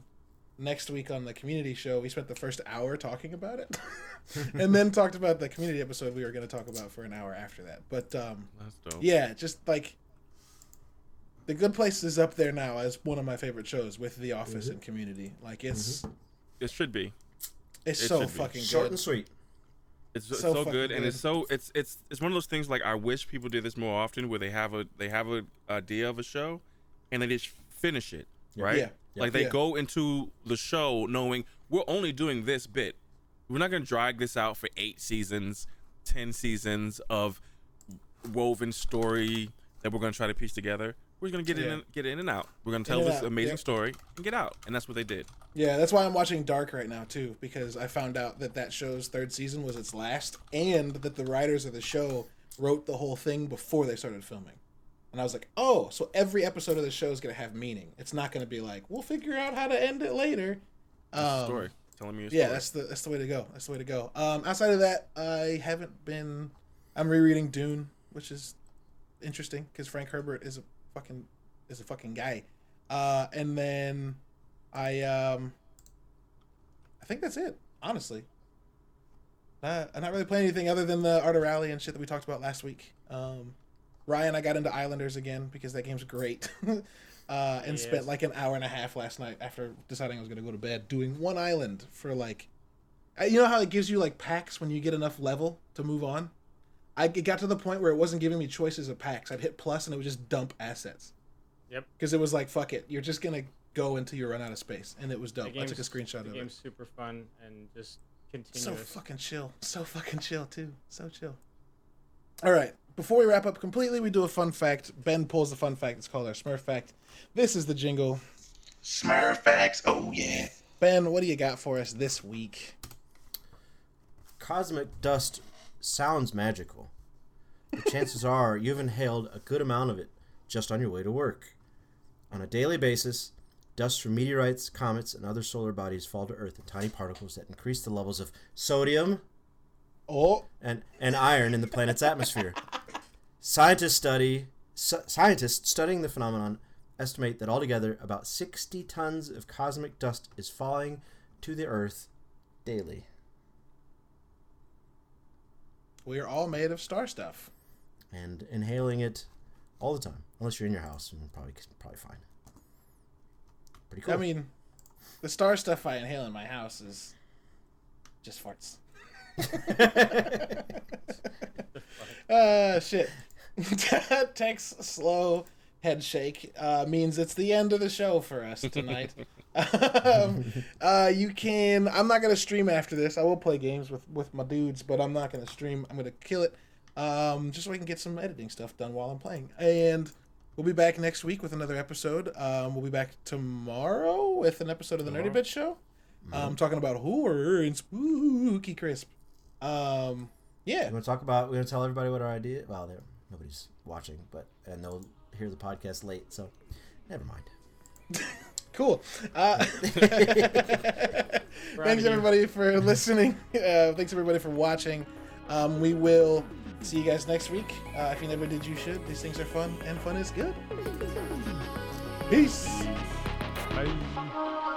next week on the community show, we spent the first hour talking about it, and then talked about the community episode we were going to talk about for an hour after that. But um, That's dope. yeah, just like the Good Place is up there now as one of my favorite shows with The Office and Community. Like it's It should be. it's It so should be. fucking Short good. and sweet. It's So so, good, and good. it's so it's it's it's one of those things like I wish people did this more often, where they have a they have a idea of a show, and they just finish it, right? Yeah. Like they Yeah. go into the show knowing we're only doing this bit. We're not gonna drag this out for eight seasons, ten seasons of woven story that we're gonna try to piece together. We're gonna get in Yeah. and get in and out. We're gonna tell this out, amazing yep. story and get out, and that's what they did. Yeah, that's why I'm watching Dark right now too, because I found out that that show's third season was its last, and that the writers of the show wrote the whole thing before they started filming. And I was like, oh, so every episode of the show is gonna have meaning. It's not gonna be like we'll figure out how to end it later. Um, story. Telling me Yeah, story. that's the that's the way to go. That's the way to go. Um, outside of that, I haven't been. I'm rereading Dune, which is interesting because Frank Herbert is a fucking is a fucking guy. Uh, and then I um, I think that's it. Honestly, uh, I'm not really playing anything other than the Art of Rally and shit that we talked about last week. Um, Ryan, I got into Islanders again because that game's great. uh, and Yes. spent like an hour and a half last night after deciding I was going to go to bed doing one island for like, uh, you know how it gives you like packs when you get enough level to move on. I it got to the point where it wasn't giving me choices of packs. I'd hit plus and it would just dump assets Yep. because it was like fuck it, you're just gonna go until you run out of space, and it was dope. I took a screenshot The of it. game's super fun and just So fucking chill. So fucking chill too. So chill. All right. Before we wrap up completely, we do a fun fact. Ben pulls the fun fact. It's called our Smurf fact. This is the jingle. Smurf facts, oh yeah. Ben, what do you got for us this week? Cosmic dust sounds magical. But chances are you've inhaled a good amount of it just on your way to work. On a daily basis, dust from meteorites, comets, and other solar bodies fall to Earth in tiny particles that increase the levels of sodium Oh, and, and iron in the planet's atmosphere. Scientists study sci- scientists studying the phenomenon estimate that altogether about 60 tons of cosmic dust is falling to the Earth daily. We are all made of star stuff. and inhaling it all the time. Unless you're in your house, and probably probably fine. Pretty cool. I mean, the star stuff I inhale in my house is just farts. uh, shit. Tex slow head shake uh, means it's the end of the show for us tonight. um, uh, you can. I'm not gonna stream after this. I will play games with with my dudes, but I'm not gonna stream. I'm gonna kill it, um, just so I can get some editing stuff done while I'm playing. And we'll be back next week with another episode. Um, we'll be back tomorrow with an episode of the Nerdy Bit Show. Um, talking about horror and spooky crisp. Um, yeah. we're gonna talk about. We're gonna tell everybody what our idea. Well, there nobody's watching, but and they'll hear the podcast late, so never mind. Cool. Uh, thanks you. everybody for listening. Uh, thanks everybody for watching. Um, we will see you guys next week. Uh, if you never did, you should. These things are fun, and fun is good. Peace. Bye.